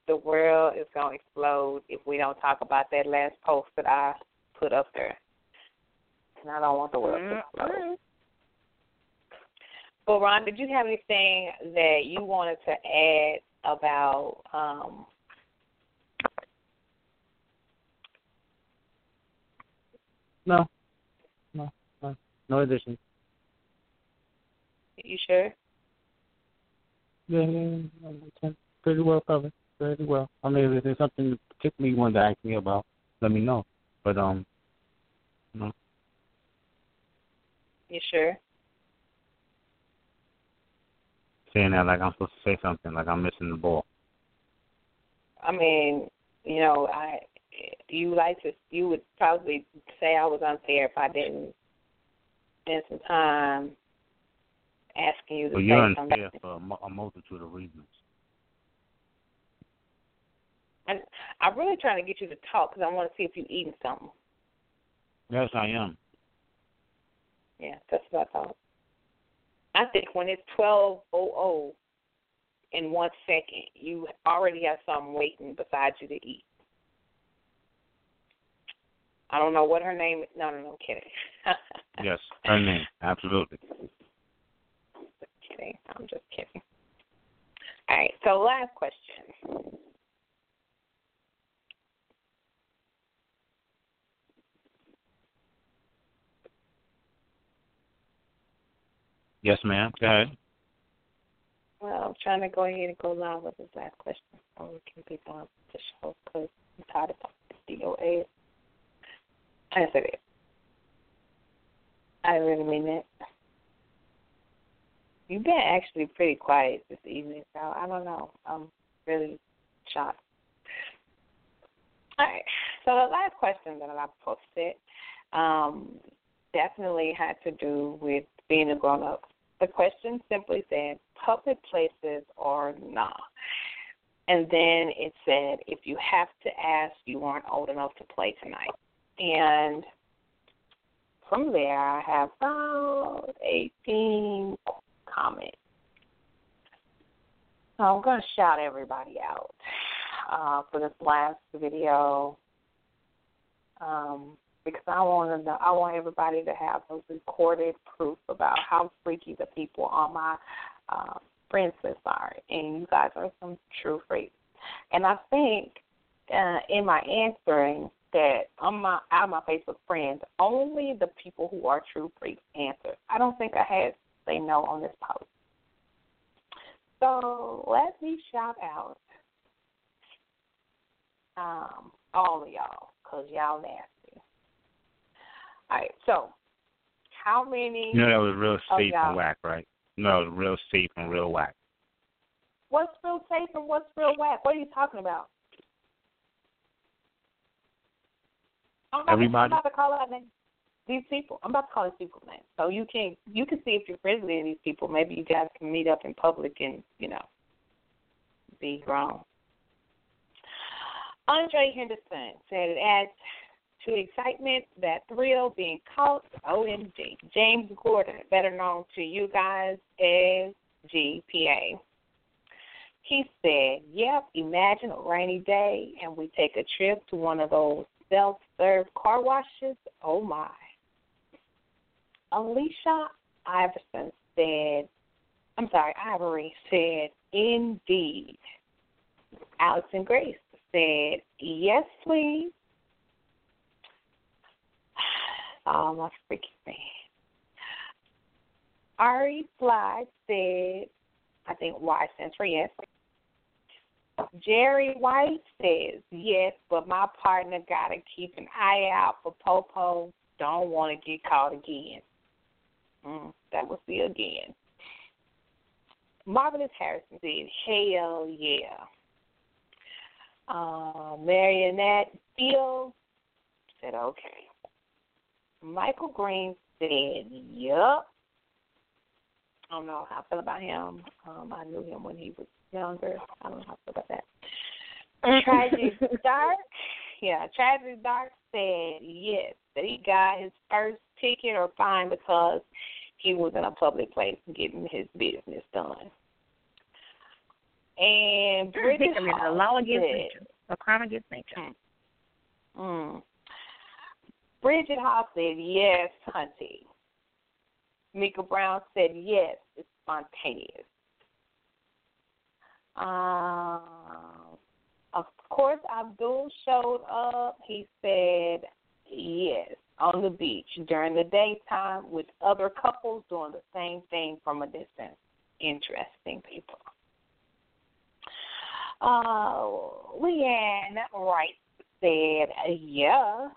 the world is going to explode if we don't talk about that last post that I put up there. And I don't want the world to explode. Well, Ron, did you have anything that you wanted to add about um, No. No. No, no addition. you sure? Yeah, yeah, yeah, yeah, pretty well covered. Pretty well. I mean, if there's something particularly you wanted to ask me about, let me know. But um, no. You sure? Saying that like I'm supposed to say something, like I'm missing the ball. I mean, you know, I you like to you would probably say I was unfair if I didn't spend some time asking you to Well, say you're something. unfair for a multitude of reasons. And I'm really trying to get you to talk because I want to see if you're eating something. Yes, I am. Yeah, that's what I thought. I think when it's twelve oh oh in one second, you already have something waiting beside you to eat. I don't know what her name is. No, no, no, I'm kidding. Yes, her name. Absolutely. Just kidding. I'm just kidding. All right, so last question. Yes, ma'am. Go ahead. Well, I'm trying to go ahead and go live with this last question so we can be done with the show because I'm tired of to DOA. I didn't. I really mean it. You've been actually pretty quiet this evening, so I don't know. I'm really shocked. All right. So the last question that I posted um, definitely had to do with being a grown up. The question simply said, public places or not. And then it said, if you have to ask, you aren't old enough to play tonight. And from there, I have about 18 comments. So I'm going to shout everybody out uh, for this last video um, because I want to know, I want everybody to have a recorded proof about how freaky the people on my uh, friends list are, and you guys are some true freaks. And I think uh, in my answering that on my out of my Facebook friends, only the people who are true freaks answer. I don't think I had say no on this post. So let me shout out um, all of y'all because y'all nasty. All right, so how many? You know that was real safe and whack, right? No, it was real safe and real whack. What's real safe and what's real whack? What are you talking about? I'm about, Everybody? To, I'm about to call out names. These people. I'm about to call these people names. So you can you can see if you're friends with these people. Maybe you guys can meet up in public and you know be grown. Andre Henderson said it adds to the excitement, that thrill, being caught. OMG. James Gordon, better known to you guys as GPA. He said, Yep, imagine a rainy day and we take a trip to one of those self serve car washes. Oh my. Alicia Iverson said, I'm sorry, Ivory said, Indeed. Alex and Grace said, Yes, please. Oh, my freaking man. Ari Fly said, I think Y stands for yes. Jerry White says yes, but my partner got to keep an eye out for Popo. Don't want to get caught again. Mm, that was the again. Marvelous Harrison said, hell yeah. Uh, Marionette Fields said, okay. Michael Green said, yup. I don't know how I feel about him. Um, I knew him when he was younger. I don't know how I feel about that. Tragic Dark, yeah, Tragic Dark said yes, that he got his first ticket or fine because he was in a public place getting his business done. And Bridget I mean, a Hall law against nature, a crime against nature. Mm. Bridget Hall said yes, Hunty. Mika Brown said yes, it's spontaneous. Um, of course, Abdul showed up. He said yes on the beach during the daytime with other couples doing the same thing from a distance. Interesting people. Uh, Leanne Wright said yeah.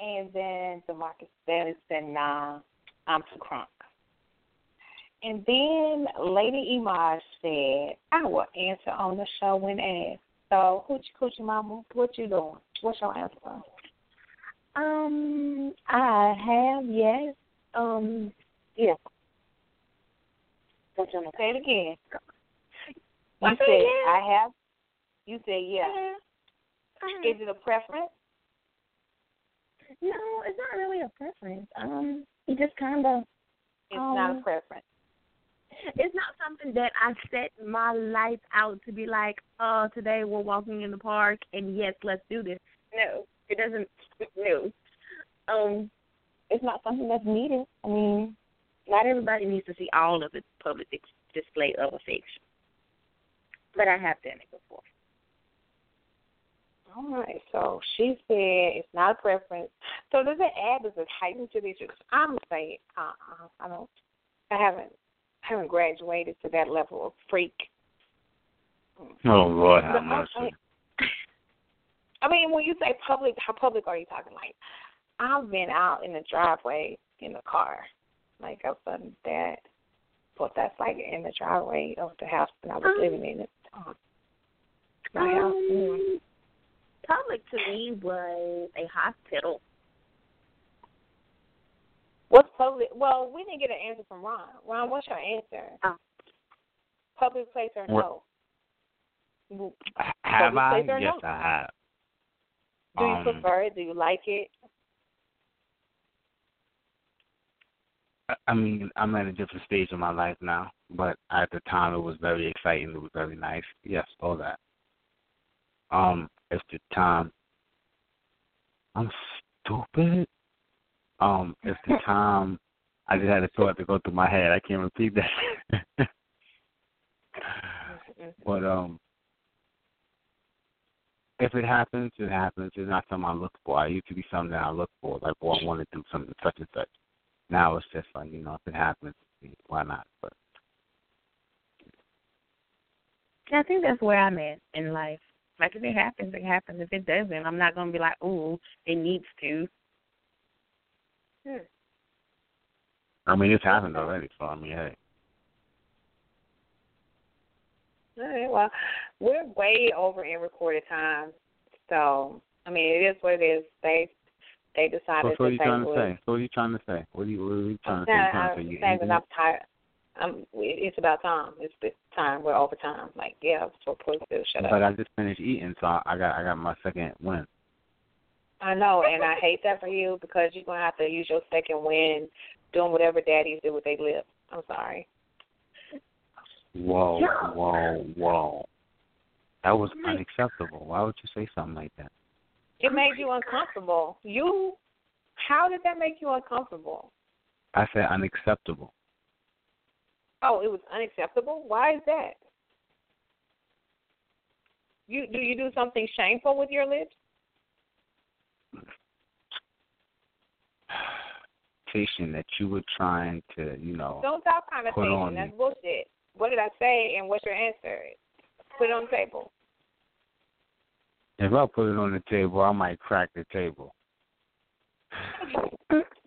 And then Demarcus Stanley said, nah, I'm too crunk. And then Lady Imaj said, I will answer on the show when asked. So, hoochie coochie mama, what you doing? What's your answer? Um, I have yes. Um, yeah. Don't you know? Say it again. I You said said yeah. I have. You said yeah. Uh-huh. Is it a preference? No, it's not really a preference. Um, it just kind of. It's not a Um, preference. It's not something that I set my life out to be like, oh, today we're walking in the park and yes, let's do this. No, it doesn't. No. Um, it's not something that's needed. I mean, not everybody needs to see all of the public dis- display of affection. But I have done it before. All right. So she said it's not a preference. So does it add does it heighten to these? I'm gonna say uh uh I don't. I haven't I haven't graduated to that level of freak. Oh Lord, have But mercy. okay. I mean, when you say public, how public are you talking? Like, I've been out in the driveway in the car, like of some that, but that's like in the driveway of the house that I was Um, living in. Um, my house. mm. Public to me was a hospital. What's public? Well, we didn't get an answer from Ron. Ron, what's your answer? Oh. Public place or no? Have Public I? place or Yes, no? I have. Do you Um, prefer it? Do you like it? I- I mean, I'm at a different stage of my life now, but at the time it was very exciting. It was very nice. Yes, all that. Um, the time, I'm stupid. Um, the time, I just had a thought to go through my head. I can't repeat that. but um, if it happens, it happens. It's not something I look for. I used to be something that I look for, like, well, I want to do something such and such. Now it's just like, you know, if it happens, why not? But I think that's where I'm at in life. Like if it happens, it happens. If it doesn't, I'm not gonna be like, "Ooh, it needs to." Hmm. I mean, it's happened already, so I mean, hey. All right, well, we're way over in recorded time, so I mean, it is what it is. They they So, decided so what are you say trying to say? So what are you trying to say? What are you, what are you trying to say? Nah, You trying to I'm saying that I'm tired. I'm. It's about time. It's it's time. We're over time. Like yeah, so please do shut up. But I just finished eating, so I got I got my second win. I know, and I hate that for you because you're gonna have to use your second win doing whatever daddies do with their lips. I'm sorry. Whoa, whoa, whoa. That was unacceptable. Why would you say something like that? It made you uncomfortable. You, how did that make you uncomfortable? I said unacceptable. Oh, it was unacceptable. Why is that? You do you do something shameful with your lips? That you were trying to, you know, Don't talk connotation. on That's bullshit. What did I say and what's your answer? Put it on the table. if I put it on the table, I might crack the table.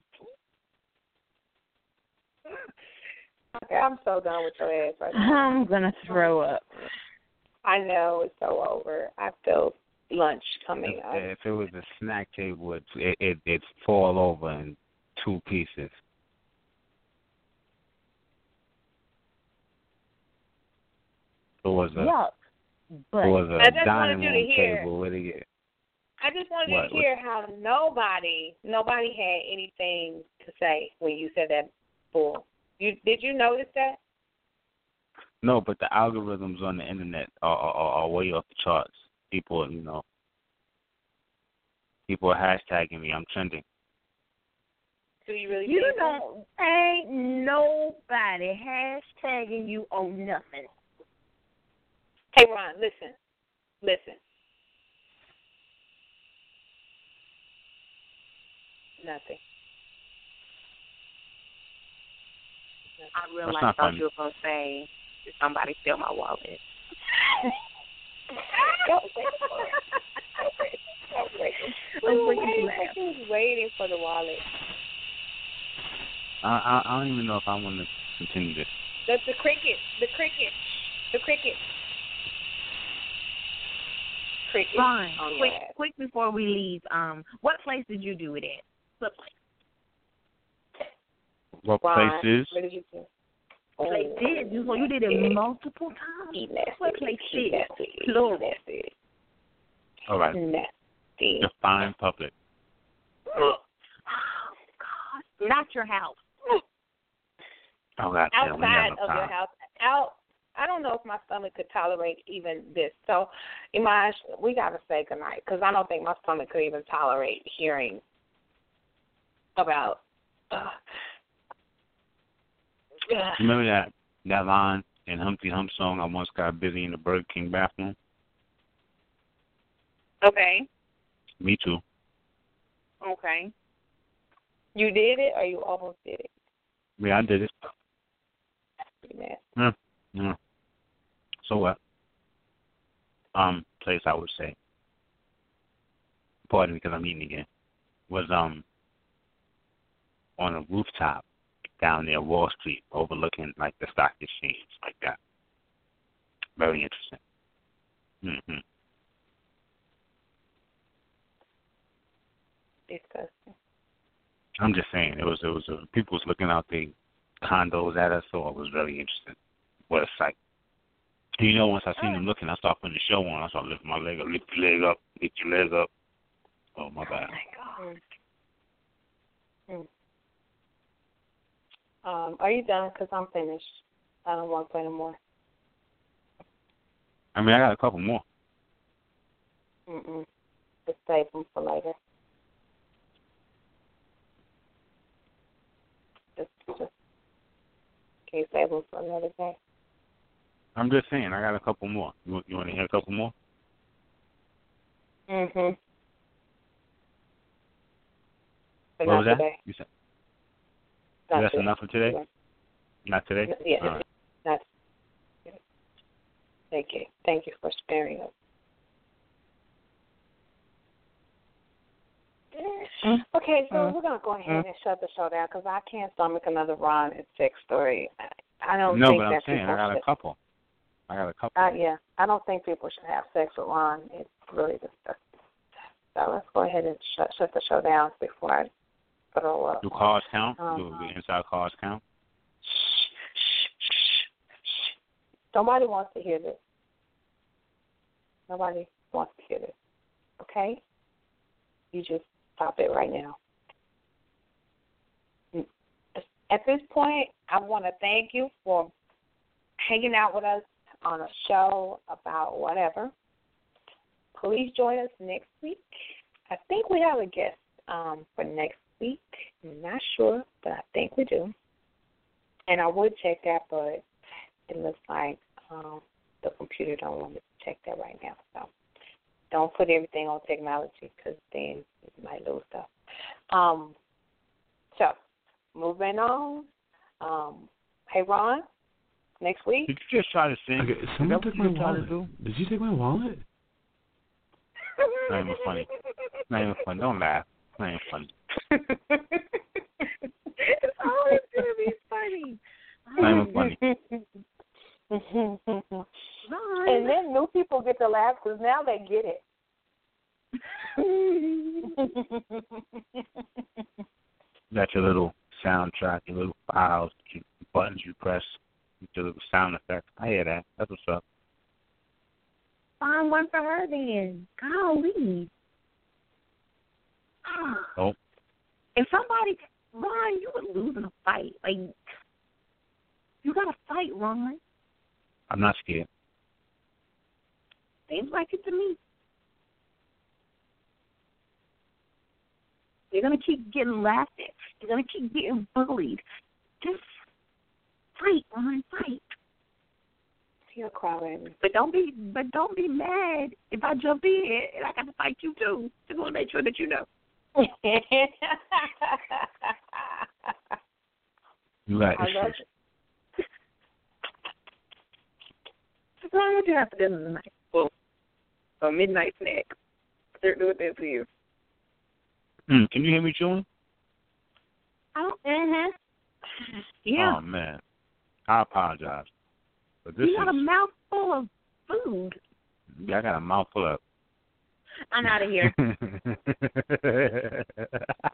I'm so done with your ass right now. I'm gonna throw up. I know it's so over. I feel lunch coming If, up. if it was a snack table, it it it it'd fall over in two pieces. It was a Yuck. it was I a just dining wanted you to room table. What do you? I just wanted What- to hear how nobody, nobody had anything to say when you said that bull. You did you notice that? No, but the algorithms on the internet are, are, are are way off the charts. People, you know, people are hashtagging me. I'm trending. Do you really? you don't ain't nobody hashtagging you on nothing. Hey Ron, listen, listen. Nothing. I That's realized not thought funny. you were gonna say did somebody steal my wallet. Don't wait. Don't wait. Don't. I'm We waiting to waiting, laugh. we was waiting for the wallet. I I, I don't even know if I want to continue this. That's the cricket, the cricket, the cricket. Cricket. Fine. on Quick ass. quick before we leave, um, what place did you do it at? What place? What Ron, places? What did you do? Place did you you did it multiple times. He nasty. What place did? Plural. All right. Nasty. Define public. Oh God. Not your house. Oh God, damn, we ain't outside of your house. Out. I don't know if my stomach could tolerate even this. So, Imaj, we gotta say goodnight because I don't think my stomach could even tolerate hearing about. Uh, Remember that that line in Humpty Hump song? I once got busy in the Burger King bathroom. Okay. Me too. Okay. you did it, or you almost did it. Yeah, I did it. Pretty nasty. Yeah. So what? Um, place I would say. pardon me because I'm eating again, was um on a rooftop down near Wall Street, overlooking like the stock exchange, like that. Very interesting. Mhm. Disgusting. I'm just saying it was it was uh, people was looking out the condos at us, so it was very interesting. What a sight! And you know, once I seen them looking, I started putting the show on. I started lifting my leg up, lift your leg up, lift your leg up. Oh my bad. Um, are you done? Because I'm finished. I don't want to play no more. I mean, I got a couple more. Mm-mm. Just save them for later. Just, just can you save them for another day? I'm just saying, I got a couple more. You, want- you want to hear a couple more? Mm-hmm. What was that? today. You said Not that's enough for today? Yeah. Not today. Yeah, All right. Not. Thank you. Thank you for sparing us. Okay, so Mm. we're gonna go ahead and shut the show down because I can't stomach another Ron and sex story. I, I don't no, think but I'm saying people I got should. a couple. I got a couple. Uh, yeah, I don't think people should have sex with Ron. It's really disgusting. So let's go ahead and shut shut the show down before I throw up. Do calls count? Um, Do the inside calls count? Nobody wants to hear this. Nobody wants to hear this. Okay? You just stop it right now. At this point, I want to thank you for hanging out with us on a show about whatever. Please join us next week. I think we have a guest um, for next week. I'm not sure, but I think we do. And I would check that, but it looks like um, the computer don't want me to check that right now. So don't put everything on technology because then you might lose stuff. Um, so moving on. Um, hey Ron, next week. Did you just try to sing? Okay, Is someone took my you tried to wallet. Did you take my wallet? Not even funny. Not even funny. Don't laugh. Not even funny. It's always gonna be funny. Not even funny. and then new people get to laugh because now they get it. That's your little soundtrack, your little files, your buttons you press, your little sound effects. I hear that. That's what's up. Find one for her then. Golly. Ah. Oh. If somebody, Ron, you would lose in a fight. Like, you got to fight, Ron. I'm not scared. Seems like it to me. You're gonna keep getting laughed at. You're gonna keep getting bullied. Just fight, Ron, fight. You're crying. But don't be, but don't be mad if I jump in and I got to fight you too. Just want to make sure that you know. You got I love it. Ron, what you have for dinner tonight? Well, a midnight snack. Certainly with that for you. Mm, can you hear me, June? Oh, mhm. Yeah. Oh man, I apologize. But this you got a is mouthful of food. yeah, I got a mouthful of. I'm out of here.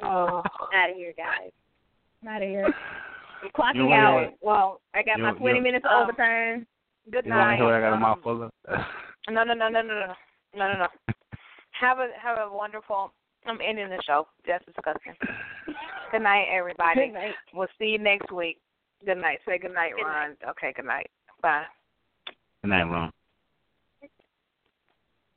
Oh. out of here, guys. I'm out of here. I'm clocking You wanna out. hear Well, I got you- my you- 20 minutes um, overtime. Good you want to night. hear what I got a Um, mouthful of? no, no, no, no, no, no, no, no, no. Have a have a wonderful. I'm ending the show. That's disgusting. Good night, everybody. Good night. We'll see you next week. Good night. Say good night, Good Ron. Okay, good night. Bye. Good night, Ron.